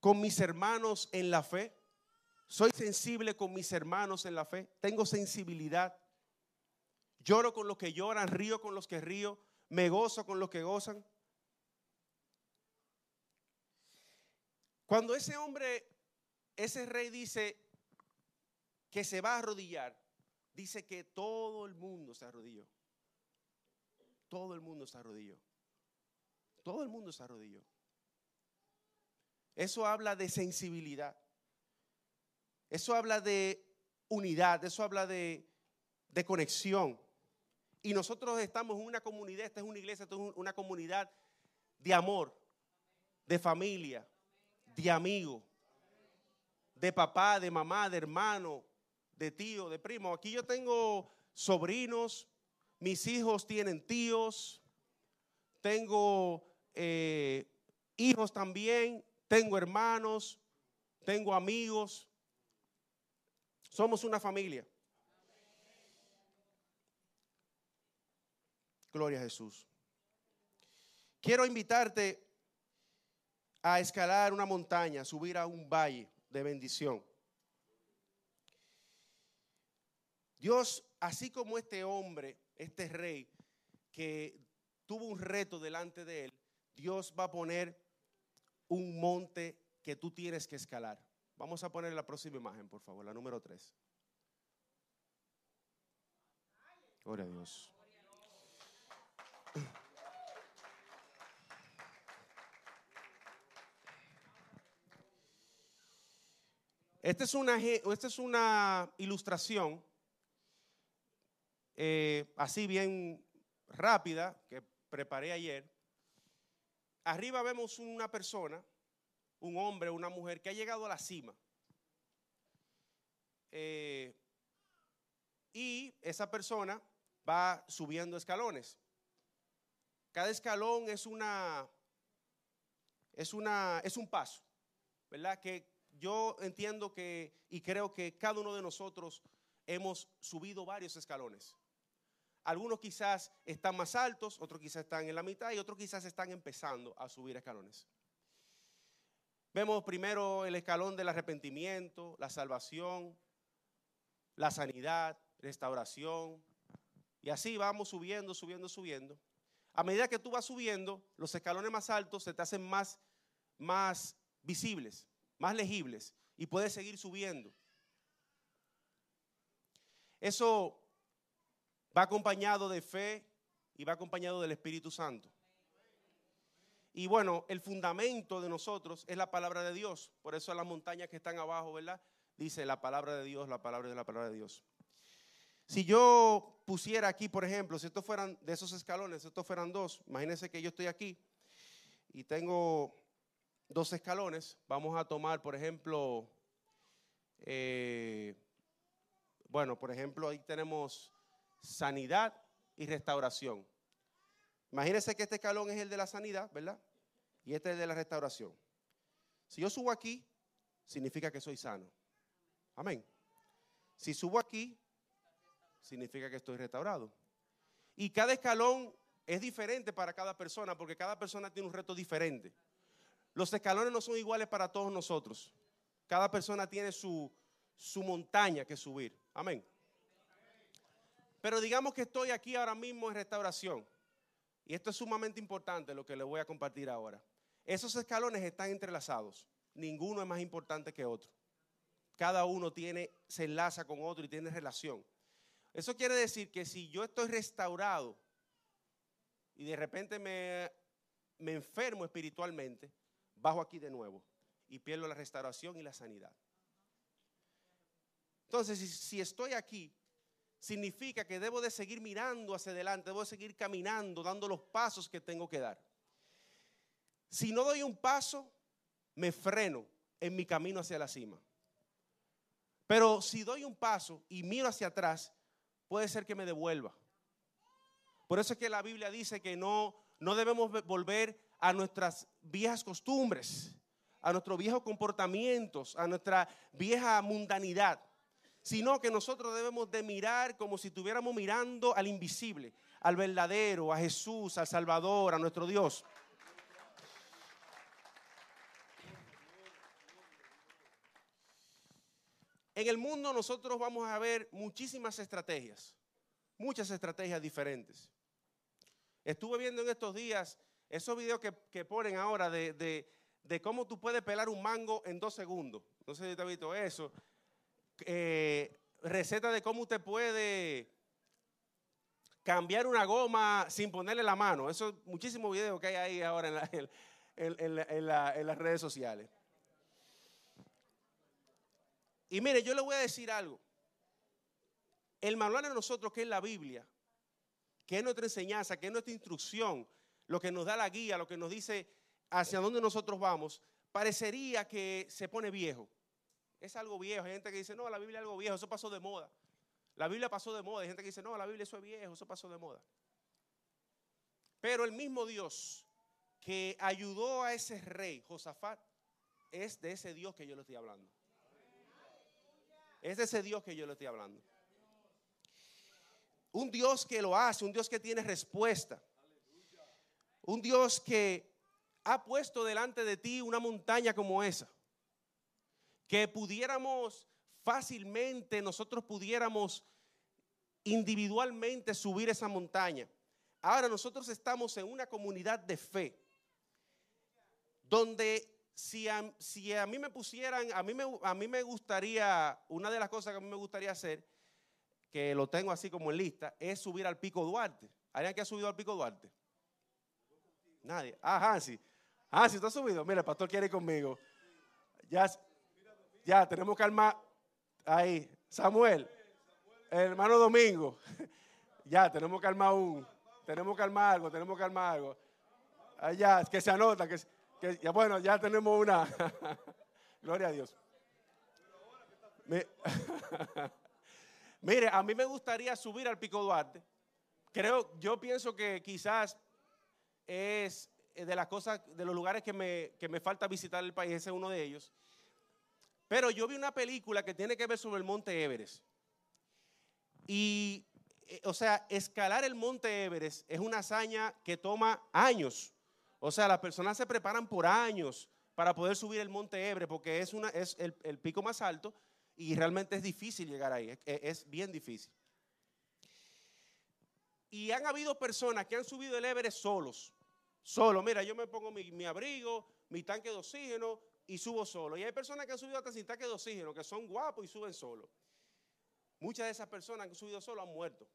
S2: con mis hermanos en la fe. Soy sensible con mis hermanos en la fe. Tengo sensibilidad. Lloro con los que lloran, río con los que río, me gozo con los que gozan. Cuando ese hombre, ese rey dice que se va a arrodillar, dice que todo el mundo se arrodilló. Todo el mundo se arrodilló. Todo el mundo se arrodilló. Eso habla de sensibilidad. Eso habla de unidad. Eso habla de, de conexión. Y nosotros estamos en una comunidad, esta es una iglesia, esta es una comunidad de amor, de familia, de amigo, de papá, de mamá, de hermano, de tío, de primo. Aquí yo tengo sobrinos, mis hijos tienen tíos, tengo eh, hijos también, tengo hermanos, tengo amigos. Somos una familia. Gloria a Jesús. Quiero invitarte a escalar una montaña, subir a un valle de bendición. Dios, así como este hombre, este rey, que tuvo un reto delante de él, Dios va a poner un monte que tú tienes que escalar. Vamos a poner la próxima imagen, por favor, la número 3. Gloria a Dios. Esta es una, esta es una ilustración, eh, así bien rápida, que preparé ayer. Arriba vemos una persona, un hombre, una mujer que ha llegado a la cima. Eh, y esa persona va subiendo escalones. Cada escalón es una, es una, es un paso, ¿verdad? Que yo entiendo que y creo que cada uno de nosotros hemos subido varios escalones. Algunos quizás están más altos, otros quizás están en la mitad y otros quizás están empezando a subir escalones. Vemos primero el escalón del arrepentimiento, la salvación, la sanidad, restauración. Y así vamos subiendo, subiendo, subiendo. A medida que tú vas subiendo, los escalones más altos se te hacen más, más visibles más legibles y puedes seguir subiendo. Eso va acompañado de fe y va acompañado del Espíritu Santo. Y bueno, el fundamento de nosotros es la palabra de Dios. Por eso las montañas que están abajo, ¿verdad? Dice la palabra de Dios, la palabra de la palabra de Dios. Si yo pusiera aquí, por ejemplo, si estos fueran de esos escalones, si estos fueran dos, imagínense que yo estoy aquí y tengo dos escalones. Vamos a tomar, por ejemplo, eh, bueno, por ejemplo, ahí tenemos sanidad y restauración. Imagínense que este escalón es el de la sanidad, ¿verdad? Y este es el de la restauración. Si yo subo aquí, significa que soy sano. Amén. Si subo aquí, significa que estoy restaurado. Y cada escalón es diferente para cada persona, porque cada persona tiene un reto diferente. Los escalones no son iguales para todos nosotros. Cada persona tiene su, su montaña que subir. Amén. Pero digamos que estoy aquí ahora mismo en restauración. Y esto es sumamente importante lo que le voy a compartir ahora. Esos escalones están entrelazados. Ninguno es más importante que otro. Cada uno se enlaza con otro y tiene relación. Eso quiere decir que si yo estoy restaurado y de repente me enfermo espiritualmente, bajo aquí de nuevo y pierdo la restauración y la sanidad. Entonces, si, estoy aquí, significa que debo de seguir mirando hacia adelante, debo de seguir caminando, dando los pasos que tengo que dar. Si no doy un paso, me freno en mi camino hacia la cima. Pero si doy un paso y miro hacia atrás, puede ser que me devuelva. Por eso es que la Biblia dice que no, no debemos volver a nuestras viejas costumbres, a nuestros viejos comportamientos, a nuestra vieja mundanidad, sino que nosotros debemos de mirar como si estuviéramos mirando al invisible, al verdadero, a Jesús, al Salvador, a nuestro Dios. En el mundo nosotros vamos a ver muchísimas estrategias, muchas estrategias diferentes. Estuve viendo en estos días esos videos que, ponen ahora de, cómo tú puedes pelar un mango en dos segundos. No sé si te has visto eso. Eh, receta de cómo usted puede cambiar una goma sin ponerle la mano. Eso muchísimos videos que hay ahí ahora en las redes sociales. Y mire, yo le voy a decir algo. El manual de nosotros, que es la Biblia, que es nuestra enseñanza, que es nuestra instrucción, lo que nos da la guía, lo que nos dice hacia dónde nosotros vamos, parecería que se pone viejo. Es algo viejo. Hay gente que dice, no, la Biblia es algo viejo, eso pasó de moda. La Biblia pasó de moda. Hay gente que dice, no, la Biblia eso es viejo, eso pasó de moda. Pero el mismo Dios que ayudó a ese rey, Josafat, es de ese Dios que yo le estoy hablando. Es de ese Dios que yo le estoy hablando. Un Dios que lo hace, un Dios que tiene respuesta. Un Dios que ha puesto delante de ti una montaña como esa. Que pudiéramos fácilmente, nosotros pudiéramos individualmente subir esa montaña. Ahora nosotros estamos en una comunidad de fe, donde si a, mí me pusieran, a mí me, a mí me gustaría, una de las cosas que a mí me gustaría hacer, que lo tengo así como en lista, es subir al Pico Duarte. ¿Alguien que ha subido al Pico Duarte? Nadie. Ah, Hansi. Hansi, ¿tú has subido? Mira, el pastor quiere ir conmigo. Ya, ya, tenemos que armar. Ahí. Samuel. El hermano Domingo. ya, tenemos que armar un. Tenemos que armar algo, tenemos que armar algo. Allá, que se anota, que ya, bueno, ya tenemos una. Gloria a Dios. Mire, a mí me gustaría subir al Pico Duarte. Creo, yo pienso que quizás es de las cosas, de los lugares que me, que me falta visitar el país, ese es uno de ellos. Pero yo vi una película que tiene que ver sobre el monte Everest. Y, eh, o sea, escalar el monte Everest es una hazaña que toma años. O sea, las personas se preparan por años para poder subir el monte Ebre porque es, una, es el, pico más alto y realmente es difícil llegar ahí, es, bien difícil. Y han habido personas que han subido el Everest solos, solo. Mira, yo me pongo mi, abrigo, mi tanque de oxígeno y subo solo. Y hay personas que han subido hasta sin tanque de oxígeno, que son guapos y suben solo. Muchas de esas personas que han subido solo han muerto.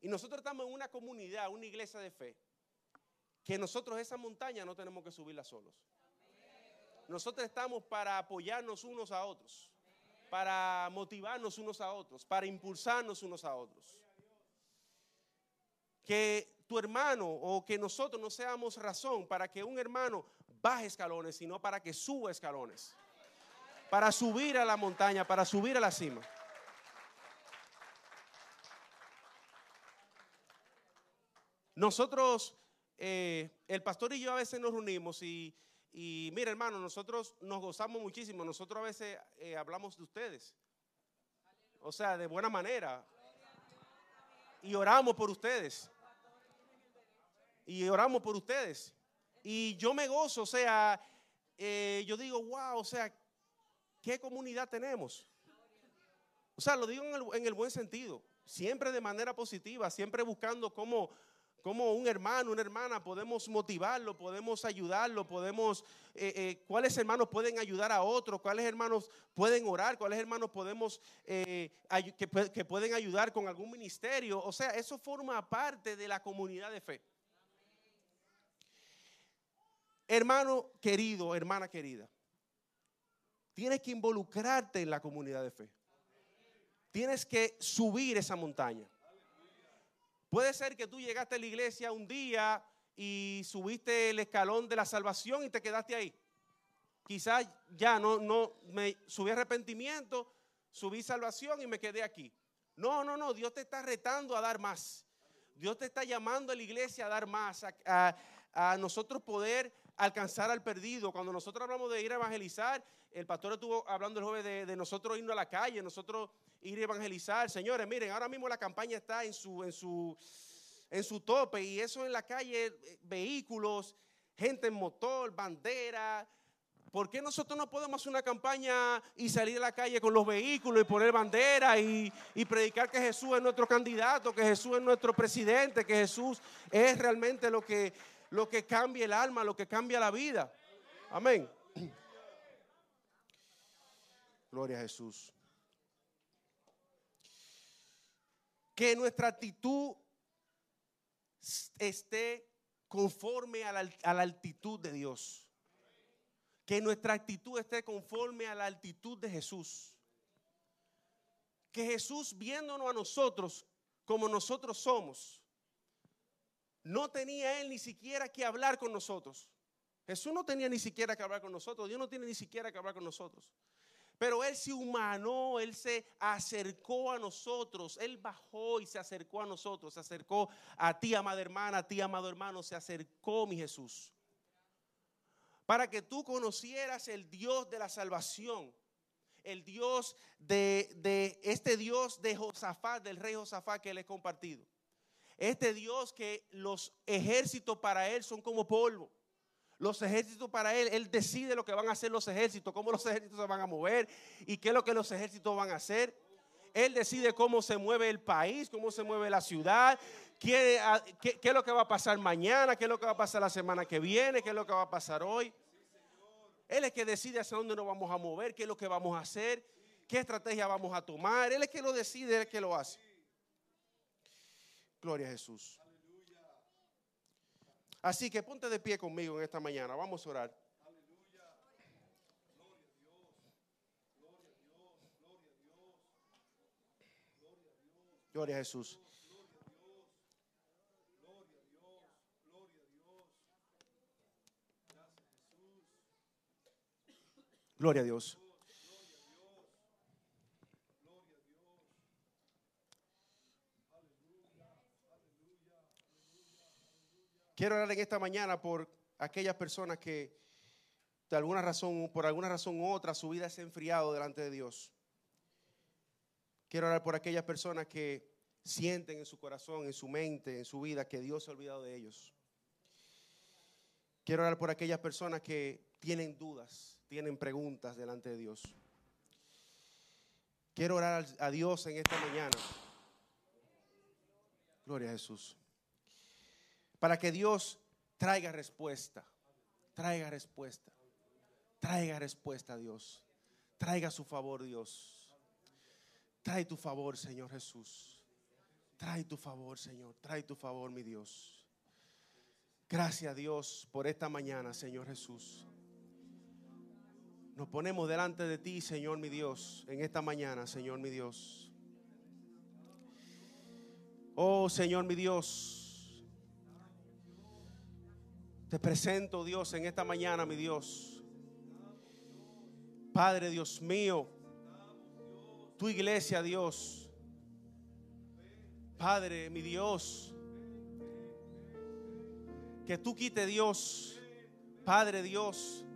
S2: Y nosotros estamos en una comunidad, una iglesia de fe, que nosotros esa montaña no tenemos que subirla solos. Nosotros estamos para apoyarnos unos a otros, para motivarnos unos a otros, para impulsarnos unos a otros. Que tu hermano o que nosotros no seamos razón para que un hermano baje escalones, sino para que suba escalones. Para subir a la montaña, para subir a la cima. Nosotros eh, el pastor y yo a veces nos reunimos y, y mira hermano, nosotros nos gozamos muchísimo, nosotros a veces eh, hablamos de ustedes. O sea, de buena manera. Y oramos por ustedes. Y oramos por ustedes. Y yo me gozo, o sea, eh, yo digo, wow, o sea, ¿qué comunidad tenemos? O sea, lo digo en el, en el buen sentido, siempre de manera positiva, siempre buscando cómo como un hermano, una hermana, podemos motivarlo, podemos ayudarlo, podemos, eh, eh, cuáles hermanos pueden ayudar a otros, cuáles hermanos pueden orar, cuáles hermanos podemos, que pueden ayudar con algún ministerio. O sea, eso forma parte de la comunidad de fe. Hermano querido, hermana querida, tienes que involucrarte en la comunidad de fe. Tienes que subir esa montaña. Puede ser que tú llegaste a la iglesia un día y subiste el escalón de la salvación y te quedaste ahí. Quizás ya no, no, me subí arrepentimiento, subí salvación y me quedé aquí. No, no, no, Dios te está retando a dar más. Dios te está llamando a la iglesia a dar más, a, a nosotros poder alcanzar al perdido. Cuando nosotros hablamos de ir a evangelizar, el pastor estuvo hablando el jueves de, nosotros irnos a la calle, nosotros ir a evangelizar. Señores, miren, ahora mismo la campaña está en su, en su, en su tope y eso en la calle, eh, vehículos, gente en motor, bandera. ¿Por qué nosotros no podemos hacer una campaña y salir a la calle con los vehículos y poner bandera y, y predicar que Jesús es nuestro candidato, que Jesús es nuestro presidente, que Jesús es realmente lo que, lo que cambia el alma, lo que cambia la vida? Amén. Gloria a Jesús. Que nuestra actitud esté conforme a la, a altitud de Dios. Que nuestra actitud esté conforme a la altitud de Jesús. Que Jesús viéndonos a nosotros como nosotros somos, no tenía él ni siquiera que hablar con nosotros. Jesús no tenía ni siquiera que hablar con nosotros. Dios no tiene ni siquiera que hablar con nosotros. Pero Él se humanó, Él se acercó a nosotros, Él bajó y se acercó a nosotros, se acercó a ti, amada hermana, a ti, amado hermano, se acercó mi Jesús. Para que tú conocieras el Dios de la salvación, el Dios de, este Dios de Josafat, del rey Josafat que Él he compartido. Este Dios que los ejércitos para Él son como polvo. Los ejércitos para él, él decide lo que van a hacer los ejércitos, cómo los ejércitos se van a mover y qué es lo que los ejércitos van a hacer. Él decide cómo se mueve el país, cómo se mueve la ciudad, qué, qué, qué, es lo que va a pasar mañana, qué es lo que va a pasar la semana que viene, qué es lo que va a pasar hoy. Él es que decide hacia dónde nos vamos a mover, qué es lo que vamos a hacer, qué estrategia vamos a tomar. Él es que lo decide, él es que lo hace. Gloria a Jesús. Así que ponte de pie conmigo en esta mañana. Vamos a orar. Gloria a Jesús. Gloria a Dios. Quiero orar en esta mañana por aquellas personas que de alguna razón, por alguna razón u otra, su vida se ha enfriado delante de Dios. Quiero orar por aquellas personas que sienten en su corazón, en su mente, en su vida que Dios se ha olvidado de ellos. Quiero orar por aquellas personas que tienen dudas, tienen preguntas delante de Dios. Quiero orar a Dios en esta mañana. Gloria a Jesús para que Dios traiga respuesta, traiga respuesta, traiga respuesta Dios, traiga su favor Dios. Trae tu favor, Señor Jesús. Trae tu favor, Señor. Trae tu favor, mi Dios. Gracias, Dios, por esta mañana, Señor Jesús. Nos ponemos delante de ti, Señor, mi Dios, en esta mañana, Señor, mi Dios. Oh, Señor, mi Dios. Te presento, Dios, en esta mañana, mi Dios. Padre, Dios mío, tu iglesia, Dios. Padre, mi Dios. Que tú quite, Dios, Padre Dios,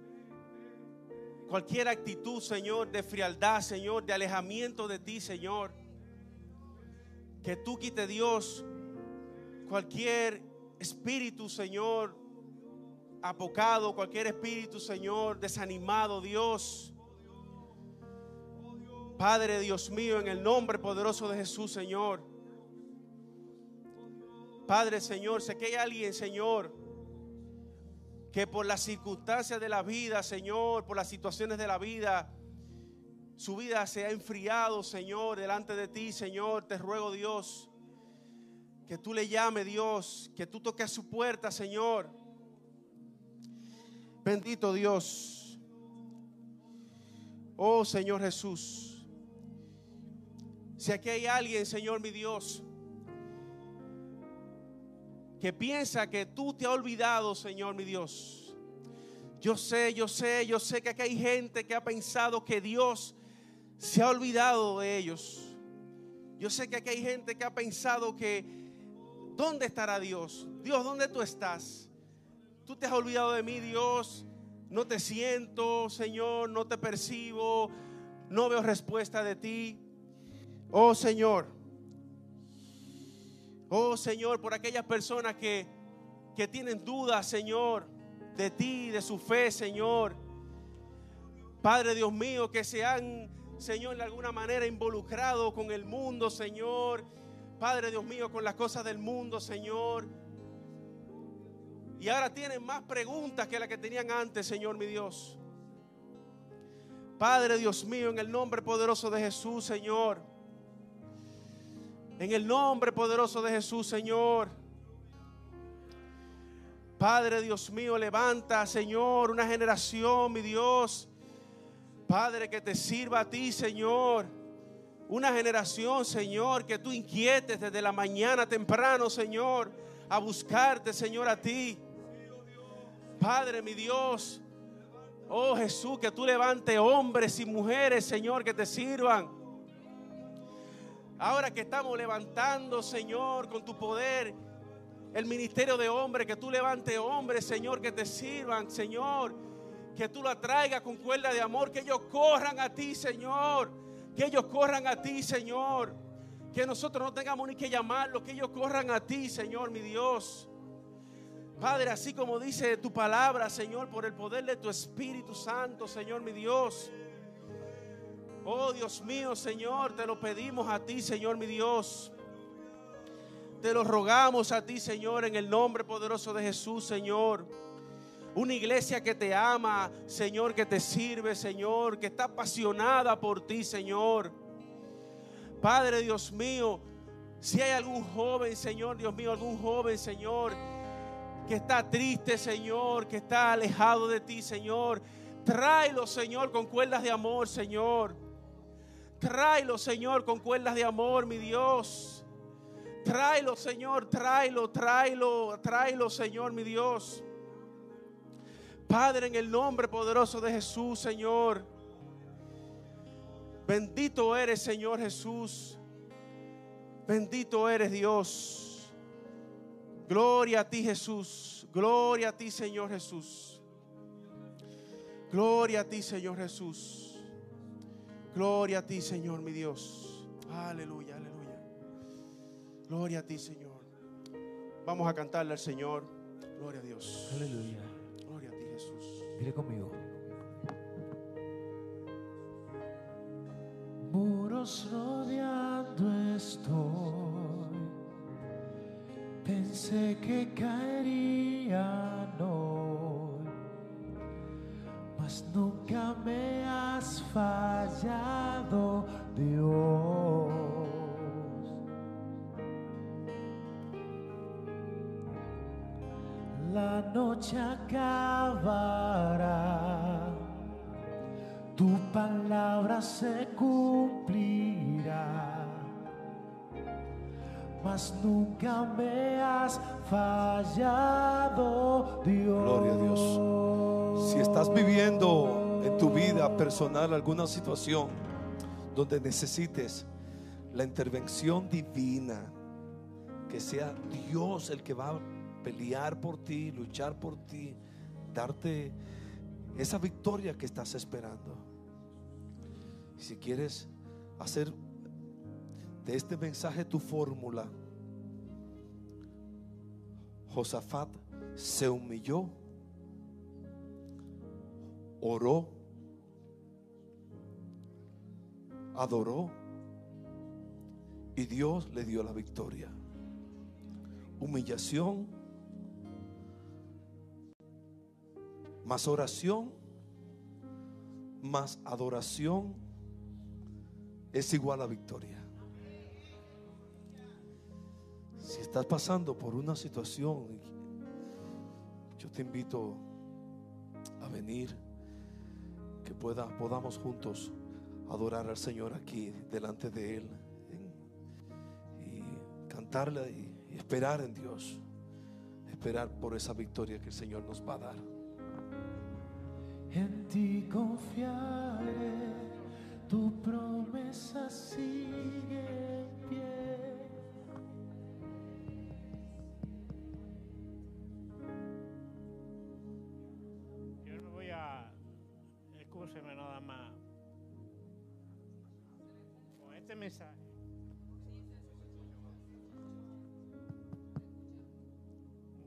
S2: cualquier actitud, Señor, de frialdad, Señor, de alejamiento de ti, Señor. Que tú quite, Dios, cualquier espíritu, Señor, apocado, cualquier espíritu, Señor, desanimado, Dios. Padre Dios mío, en el nombre poderoso de Jesús, Señor. Padre Señor, sé que hay alguien, Señor, que por las circunstancias de la vida, Señor, por las situaciones de la vida, su vida se ha enfriado, Señor, delante de ti, Señor. Te ruego, Dios, que tú le llames, Dios, que tú toques su puerta, Señor. Bendito Dios. Oh Señor Jesús. Si aquí hay alguien, Señor mi Dios, que piensa que tú te has olvidado, Señor mi Dios. Yo sé, yo sé, yo sé que aquí hay gente que ha pensado que Dios se ha olvidado de ellos. Yo sé que aquí hay gente que ha pensado que, ¿dónde estará Dios? Dios, ¿dónde tú estás? Tú te has olvidado de mí, Dios. No te siento, Señor, no te percibo, no veo respuesta de ti. Oh Señor, oh Señor, por aquellas personas que, que tienen dudas, Señor, de ti, de su fe, Señor. Padre Dios mío, que se han, Señor, de alguna manera involucrado con el mundo, Señor. Padre Dios mío, con las cosas del mundo, Señor. Y ahora tienen más preguntas que las que tenían antes, Señor mi Dios. Padre Dios mío, en el nombre poderoso de Jesús, Señor. En el nombre poderoso de Jesús, Señor. Padre Dios mío, levanta, Señor, una generación, mi Dios. Padre, que te sirva a ti, Señor. Una generación, Señor, que tú inquietes desde la mañana temprano, Señor, a buscarte, Señor, a ti. Padre, mi Dios. Oh Jesús, que tú levante hombres y mujeres, Señor, que te sirvan. Ahora que estamos levantando, Señor, con tu poder, el ministerio de hombres, que tú levante hombres, Señor, que te sirvan, Señor. Que tú la traigas con cuerda de amor, que ellos corran a ti, Señor. Que ellos corran a ti, Señor. Que nosotros no tengamos ni que llamarlos, que ellos corran a ti, Señor, mi Dios. Padre, así como dice tu palabra, Señor, por el poder de tu Espíritu Santo, Señor mi Dios. Oh Dios mío, Señor, te lo pedimos a ti, Señor mi Dios. Te lo rogamos a ti, Señor, en el nombre poderoso de Jesús, Señor. Una iglesia que te ama, Señor, que te sirve, Señor, que está apasionada por ti, Señor. Padre Dios mío, si hay algún joven, Señor, Dios mío, algún joven, Señor, que está triste, Señor, que está alejado de ti, Señor. Tráelo, Señor, con cuerdas de amor, Señor. Tráelo, Señor, con cuerdas de amor, mi Dios. Tráelo, Señor, tráelo, tráelo, tráelo, Señor, mi Dios. Padre, en el nombre poderoso de Jesús, Señor. Bendito eres, Señor Jesús. Bendito eres, Dios. Gloria a ti Jesús. Gloria a ti Señor Jesús. Gloria a ti Señor Jesús. Gloria a ti Señor mi Dios. Aleluya, aleluya. Gloria a ti Señor. Vamos a cantarle al Señor. Gloria a Dios.
S3: Aleluya.
S2: Gloria a ti Jesús.
S3: Dile conmigo.
S4: Muros rodeando estoy. Pensé que caería hoy, mas nunca me has fallado, Dios. La noche acabará, tu palabra se cumplirá mas nunca me has fallado, Dios.
S5: Gloria a Dios. Si estás viviendo en tu vida personal alguna situación donde necesites la intervención divina, que sea Dios el que va a pelear por ti, luchar por ti, darte esa victoria que estás esperando. Si quieres hacer de este mensaje tu fórmula, Josafat se humilló, oró, adoró y Dios le dio la victoria. Humillación, más oración, más adoración es igual a victoria. Si estás pasando por una situación, yo te invito a venir, que pueda, podamos juntos adorar al Señor aquí delante de Él y cantarle y, esperar en Dios, esperar por esa victoria que el Señor nos va a dar.
S4: En ti confiaré, tu promesa sigue
S3: este mensaje.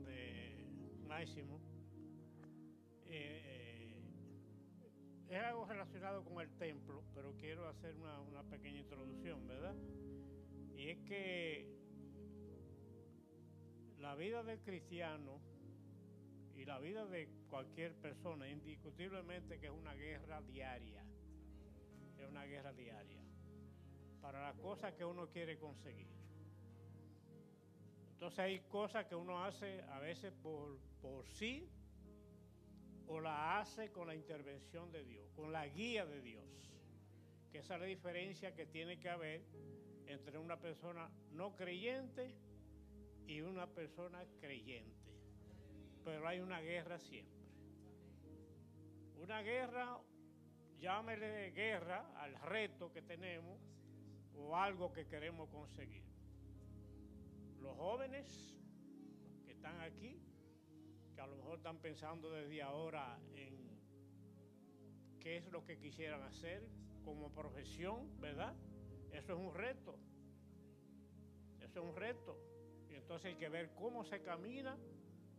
S3: De Máximo. Eh, eh, es algo relacionado con el templo, pero quiero hacer una, una pequeña introducción, ¿verdad? Y es que la vida del cristiano y la vida de cualquier persona, indiscutiblemente que es una guerra diaria, es una guerra diaria, para las cosas que uno quiere conseguir. Entonces hay cosas que uno hace a veces por, por sí o la hace con la intervención de Dios, con la guía de Dios. Que esa es la diferencia que tiene que haber entre una persona no creyente y una persona creyente. Pero hay una guerra siempre. Una guerra, llámele guerra al reto que tenemos o algo que queremos conseguir. Los jóvenes que están aquí, que a lo mejor están pensando desde ahora en qué es lo que quisieran hacer como profesión, ¿verdad? Eso es un reto. Eso es un reto. Y entonces hay que ver cómo se camina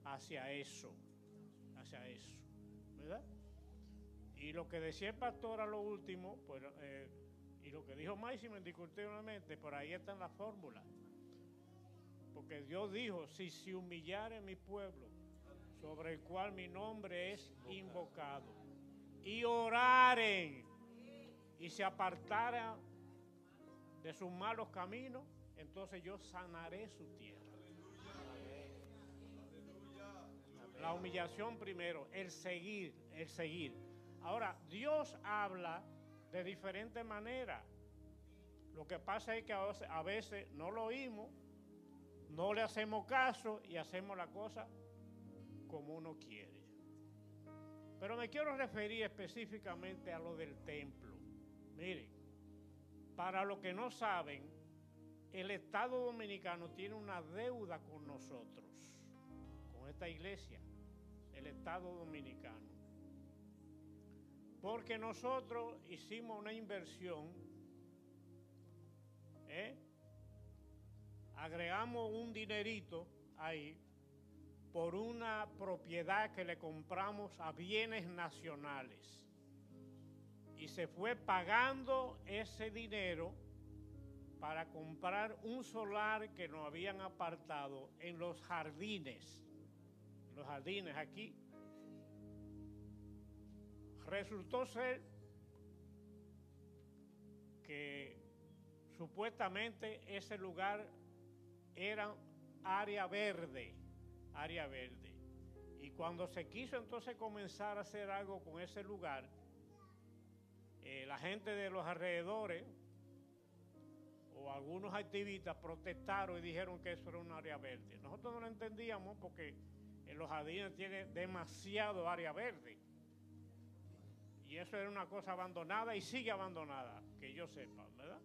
S3: hacia eso, hacia eso, ¿verdad? Y lo que decía el pastor a lo último, pues, eh, lo que dijo Máximo indiscutiblemente, por ahí está en la fórmula. Porque Dios dijo, si se humillare mi pueblo, sobre el cual mi nombre es invocado, y oraren, y se apartara de sus malos caminos, entonces yo sanaré su tierra. La humillación primero, el seguir, el seguir. Ahora, Dios habla de diferentes maneras. Lo que pasa es que a veces no lo oímos, no le hacemos caso y hacemos la cosa como uno quiere. Pero me quiero referir específicamente a lo del templo. Miren, para los que no saben, el Estado Dominicano tiene una deuda con nosotros, con esta iglesia, el Estado Dominicano. Porque nosotros hicimos una inversión, ¿eh? agregamos un dinerito ahí por una propiedad que le compramos a bienes nacionales. Y se fue pagando ese dinero para comprar un solar que nos habían apartado en los jardines, los jardines aquí. Resultó ser que supuestamente ese lugar era área verde, área verde. Y cuando se quiso entonces comenzar a hacer algo con ese lugar, eh, la gente de los alrededores o algunos activistas protestaron y dijeron que eso era un área verde. Nosotros no lo entendíamos porque en los jardines tiene demasiado área verde. Y eso era una cosa abandonada y sigue abandonada, que yo sepa, ¿verdad?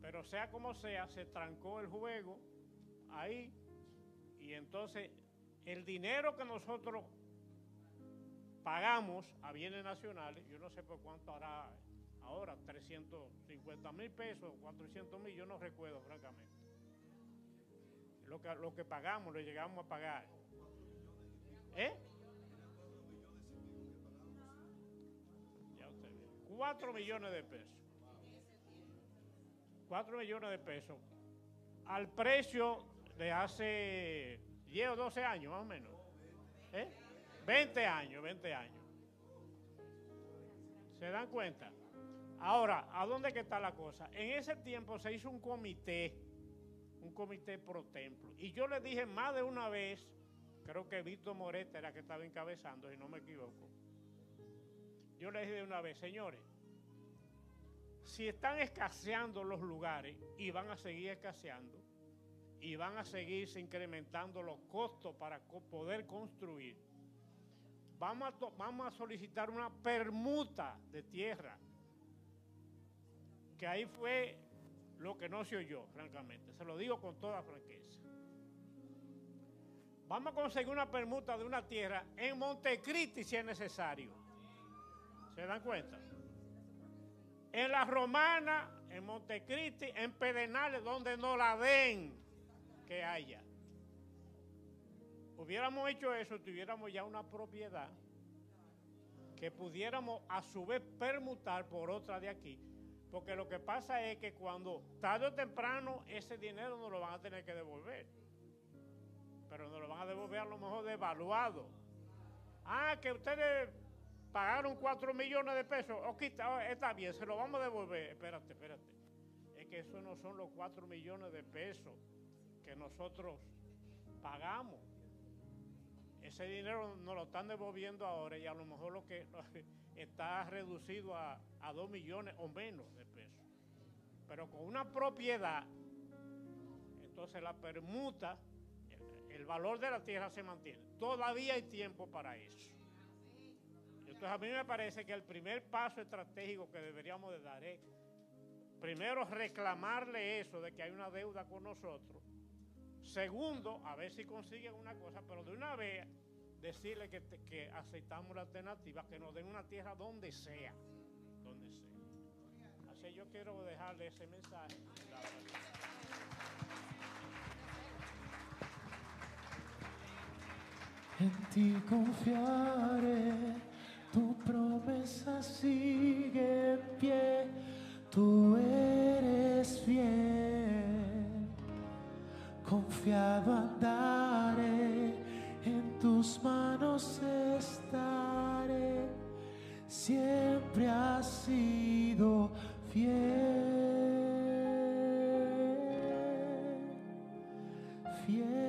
S3: Pero sea como sea, se trancó el juego ahí y entonces el dinero que nosotros pagamos a bienes nacionales, yo no sé por cuánto hará ahora, 350 mil pesos, 400 mil, yo no recuerdo francamente. Lo que, lo que pagamos, lo llegamos a pagar. ¿Eh? 4 millones de pesos. 4 millones de pesos. Al precio de hace 10 o 12 años más o menos. ¿Eh? 20 años, 20 años. ¿Se dan cuenta? Ahora, ¿a dónde que está la cosa? En ese tiempo se hizo un comité, un comité pro templo. Y yo le dije más de una vez, creo que Víctor Moreta era que estaba encabezando, si no me equivoco. Yo le dije de una vez, señores, si están escaseando los lugares y van a seguir escaseando, y van a seguirse incrementando los costos para poder construir, vamos a, vamos a solicitar una permuta de tierra que ahí fue lo que no se oyó, francamente. Se lo digo con toda franqueza. Vamos a conseguir una permuta de una tierra en Montecristi si es necesario. ¿Se dan cuenta? En la romana en Montecristi, en Pedernales, donde no la den que haya. Hubiéramos hecho eso, tuviéramos ya una propiedad que pudiéramos a su vez permutar por otra de aquí. Porque lo que pasa es que cuando tarde o temprano ese dinero nos lo van a tener que devolver. Pero nos lo van a devolver a lo mejor devaluado. Ah, que ustedes pagaron 4 millones de pesos. Ok, está, está bien, se lo vamos a devolver. Espérate, espérate. Es que eso no son los 4 millones de pesos que nosotros pagamos. Ese dinero nos lo están devolviendo ahora y a lo mejor lo que está reducido a, a 2 millones o menos de pesos. Pero con una propiedad, entonces la permuta, el valor de la tierra se mantiene. Todavía hay tiempo para eso. Entonces a mí me parece que el primer paso estratégico que deberíamos de dar es, primero, reclamarle eso de que hay una deuda con nosotros. Segundo, a ver si consiguen una cosa, pero de una vez decirle que, que aceptamos la alternativa, que nos den una tierra donde sea, donde sea. Así yo quiero dejarle ese mensaje.
S4: En ti confiaré, tu promesa sigue en pie, tú eres fiel. Confiado andaré, en tus manos estaré, siempre has sido fiel. Fiel.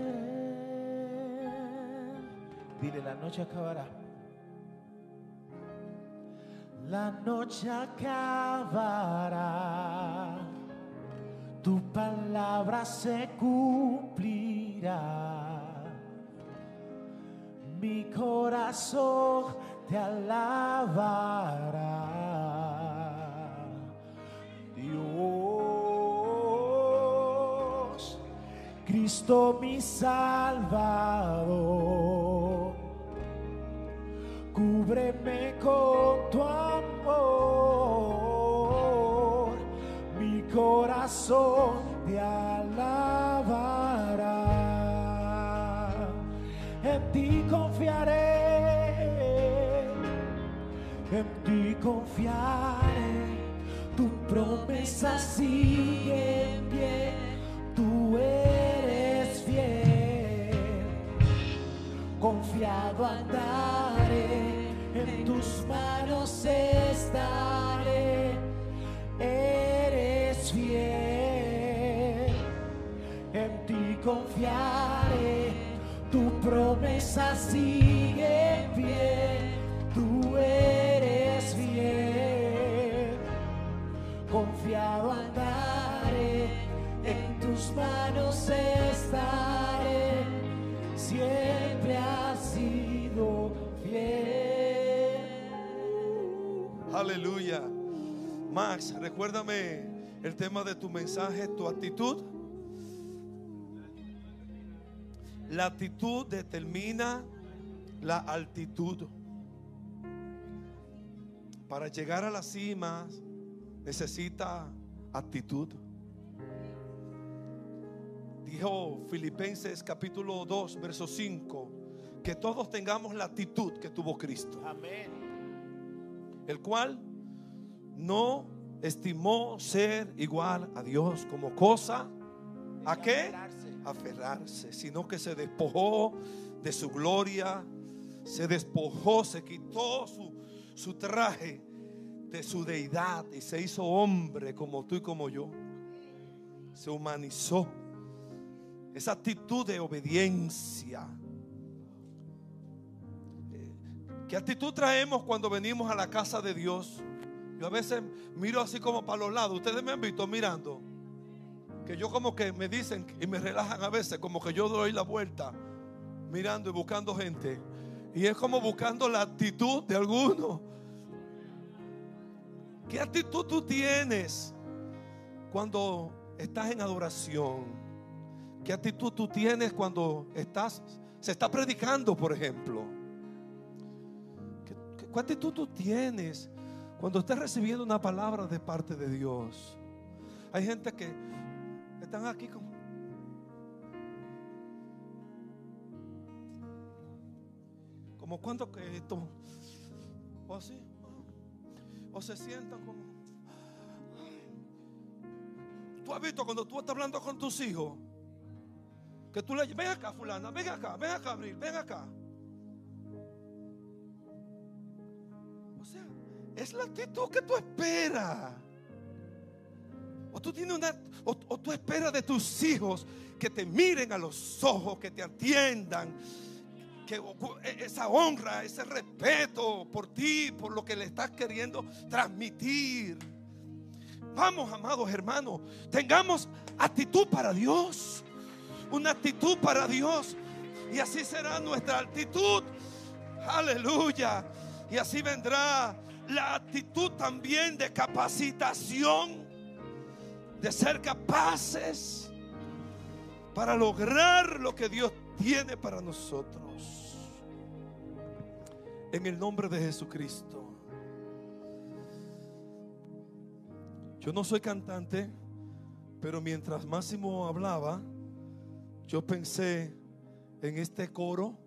S4: Dile, la noche acabará. La noche acabará. Tu palabra se cumplirá. Mi corazón te alabará. Dios, Cristo mi Salvador, cúbreme con tu amor, corazón te alabará, en ti confiaré, en ti confiaré, tu promesa sigue en tú eres fiel, confiado andaré, confiaré, tu promesa sigue en tú eres fiel, confiado andaré, en tus manos estaré, siempre has sido fiel.
S5: Aleluya. Max, recuérdame el tema de tu mensaje, tu actitud. La actitud determina la altitud. Para llegar a la cima necesita actitud. Dijo Filipenses capítulo 2, verso 5, que todos tengamos la actitud que tuvo Cristo el cual no estimó ser igual a Dios como cosa a qué aferrarse, sino que se despojó de su gloria, se despojó, se quitó su, su traje de su deidad y se hizo hombre como tú y como yo. Se humanizó. Esa actitud de obediencia. ¿Qué actitud traemos cuando venimos a la casa de Dios? Yo a veces miro así como para los lados. Ustedes me han visto mirando. Que yo como que me dicen y me relajan a veces, como que yo doy la vuelta mirando y buscando gente. Y es como buscando la actitud de alguno. ¿Qué actitud tú tienes cuando estás en adoración? ¿Qué actitud tú tienes cuando estás se está predicando, por ejemplo? ¿Qué, qué- actitud tú tienes cuando estás recibiendo una palabra de parte de Dios? Hay gente que están aquí como... Como cuando que esto... O así. O se sientan como... Tú has visto cuando tú estás hablando con tus hijos. Que tú le ven acá fulana, ven acá, ven acá Abril, ven acá. O sea, es la actitud que tú esperas. O tú tienes una, o, tú esperas de tus hijos que te miren a los ojos, que te atiendan, que e- esa honra, ese respeto por ti, por lo que le estás queriendo transmitir. Vamos, amados hermanos, tengamos actitud para Dios, una actitud para Dios, y así será nuestra actitud. Aleluya. Y así vendrá la actitud también de capacitación, de ser capaces para lograr lo que Dios tiene para nosotros. En el nombre de Jesucristo. Yo no soy cantante, pero mientras Máximo hablaba, yo pensé en este coro,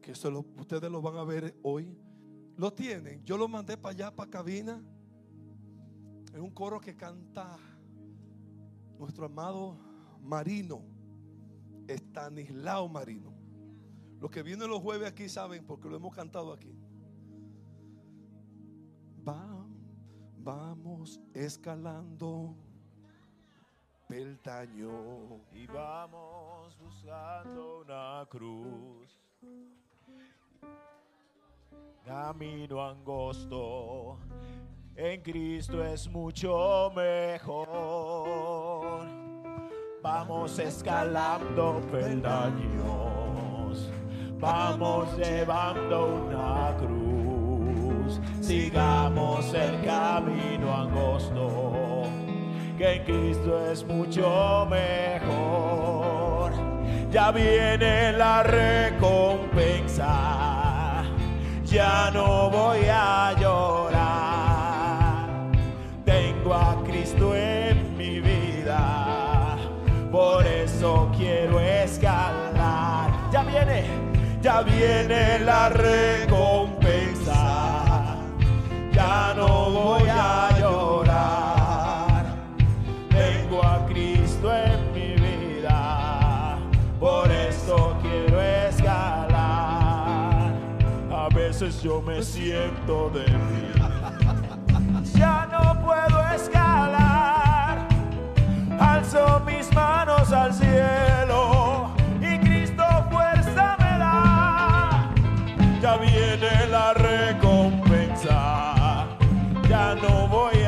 S5: que se lo- ustedes lo van a ver hoy. Lo tienen. Yo lo mandé para allá, para cabina. Es un coro que canta nuestro amado Marino, Estanislao Marino. Los que vienen los jueves aquí saben porque lo hemos cantado aquí. Va- vamos escalando peldaño.
S6: Y vamos buscando una cruz. Camino angosto. En Cristo es mucho mejor. Vamos escalando peldaños. Vamos llevando una cruz. Sigamos el camino angosto. Que en Cristo es mucho mejor. Ya viene la recompensa. Ya no voy a llorar. Viene la recompensa. Ya no voy a llorar. Tengo a Cristo en mi vida. Por eso quiero escalar. A veces yo me siento débil. Ya no puedo escalar. Alzo mis manos al cielo Ya viene la recompensa. Ya no voy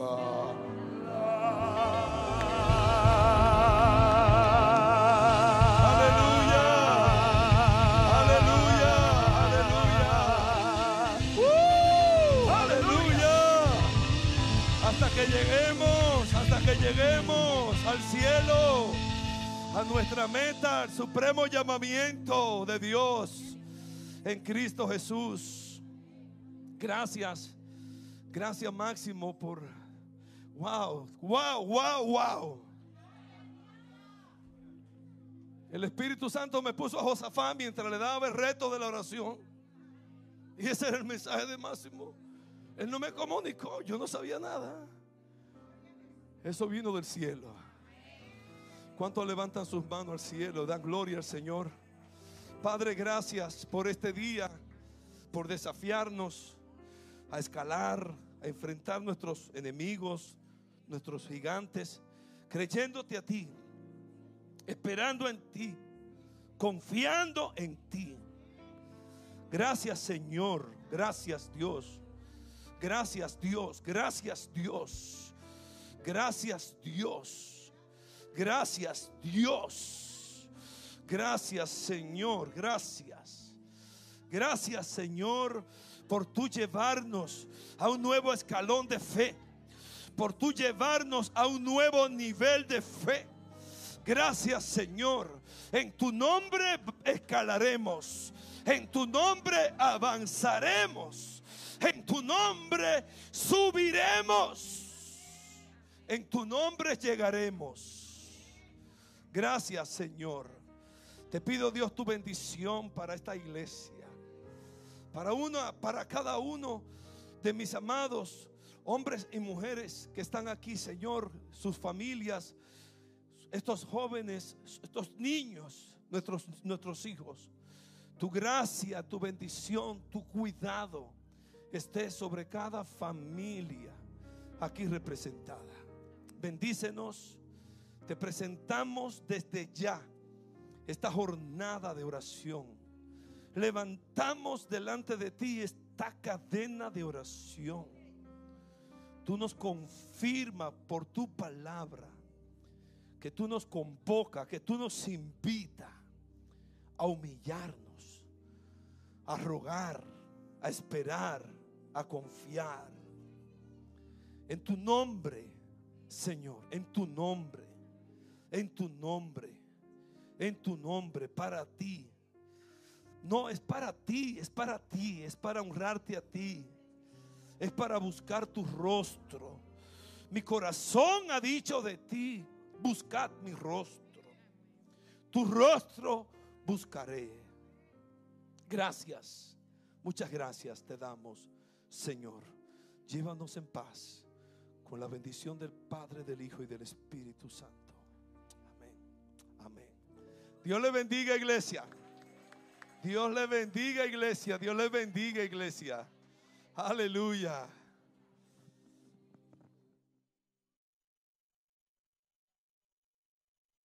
S6: Aleluya, Aleluya,
S5: Aleluya, Aleluya, hasta que lleguemos, hasta que lleguemos al cielo, a nuestra meta, al supremo llamamiento de Dios en Cristo Jesús. Gracias, gracias, Máximo, por wow, wow, wow, wow. El Espíritu Santo me puso a Josafá mientras le daba el reto de la oración. Y ese era el mensaje de Máximo. Él no me comunicó, yo no sabía nada. Eso vino del cielo. ¿Cuántos levantan sus manos al cielo? Dan gloria al Señor. Padre, gracias por este día, por desafiarnos a escalar, a enfrentar nuestros enemigos, nuestros gigantes, creyéndote a ti, esperando en ti, confiando en ti. Gracias Señor, gracias Dios, gracias Dios, gracias Dios, gracias Dios, gracias Dios, gracias Señor, gracias. Gracias Señor por tu llevarnos a un nuevo escalón de fe, por tu llevarnos a un nuevo nivel de fe. Gracias Señor. En tu nombre escalaremos. En tu nombre avanzaremos. En tu nombre subiremos. En tu nombre llegaremos. Gracias Señor. Te pido Dios tu bendición para esta iglesia. Para una, para cada uno de mis amados hombres y mujeres que están aquí, Señor, sus familias, estos jóvenes, estos niños, nuestros, nuestros hijos. Tu gracia, tu bendición, tu cuidado esté sobre cada familia aquí representada. Bendícenos. Te presentamos desde ya esta jornada de oración. Levantamos delante de ti esta cadena de oración. Tú nos confirma por tu palabra que tú nos convoca, que tú nos invita a humillarnos, a rogar, a esperar, a confiar. En tu nombre, Señor, en tu nombre, en tu nombre, en tu nombre, para ti. No, es para ti, es para ti, es para honrarte a ti, es para buscar tu rostro. Mi corazón ha dicho de ti, buscad mi rostro. Tu rostro buscaré. Gracias, muchas gracias te damos, Señor. Llévanos en paz con la bendición del Padre, del Hijo y del Espíritu Santo. Amén. Amén. Dios le bendiga, iglesia. Dios le bendiga, iglesia. Dios le bendiga, iglesia. Aleluya.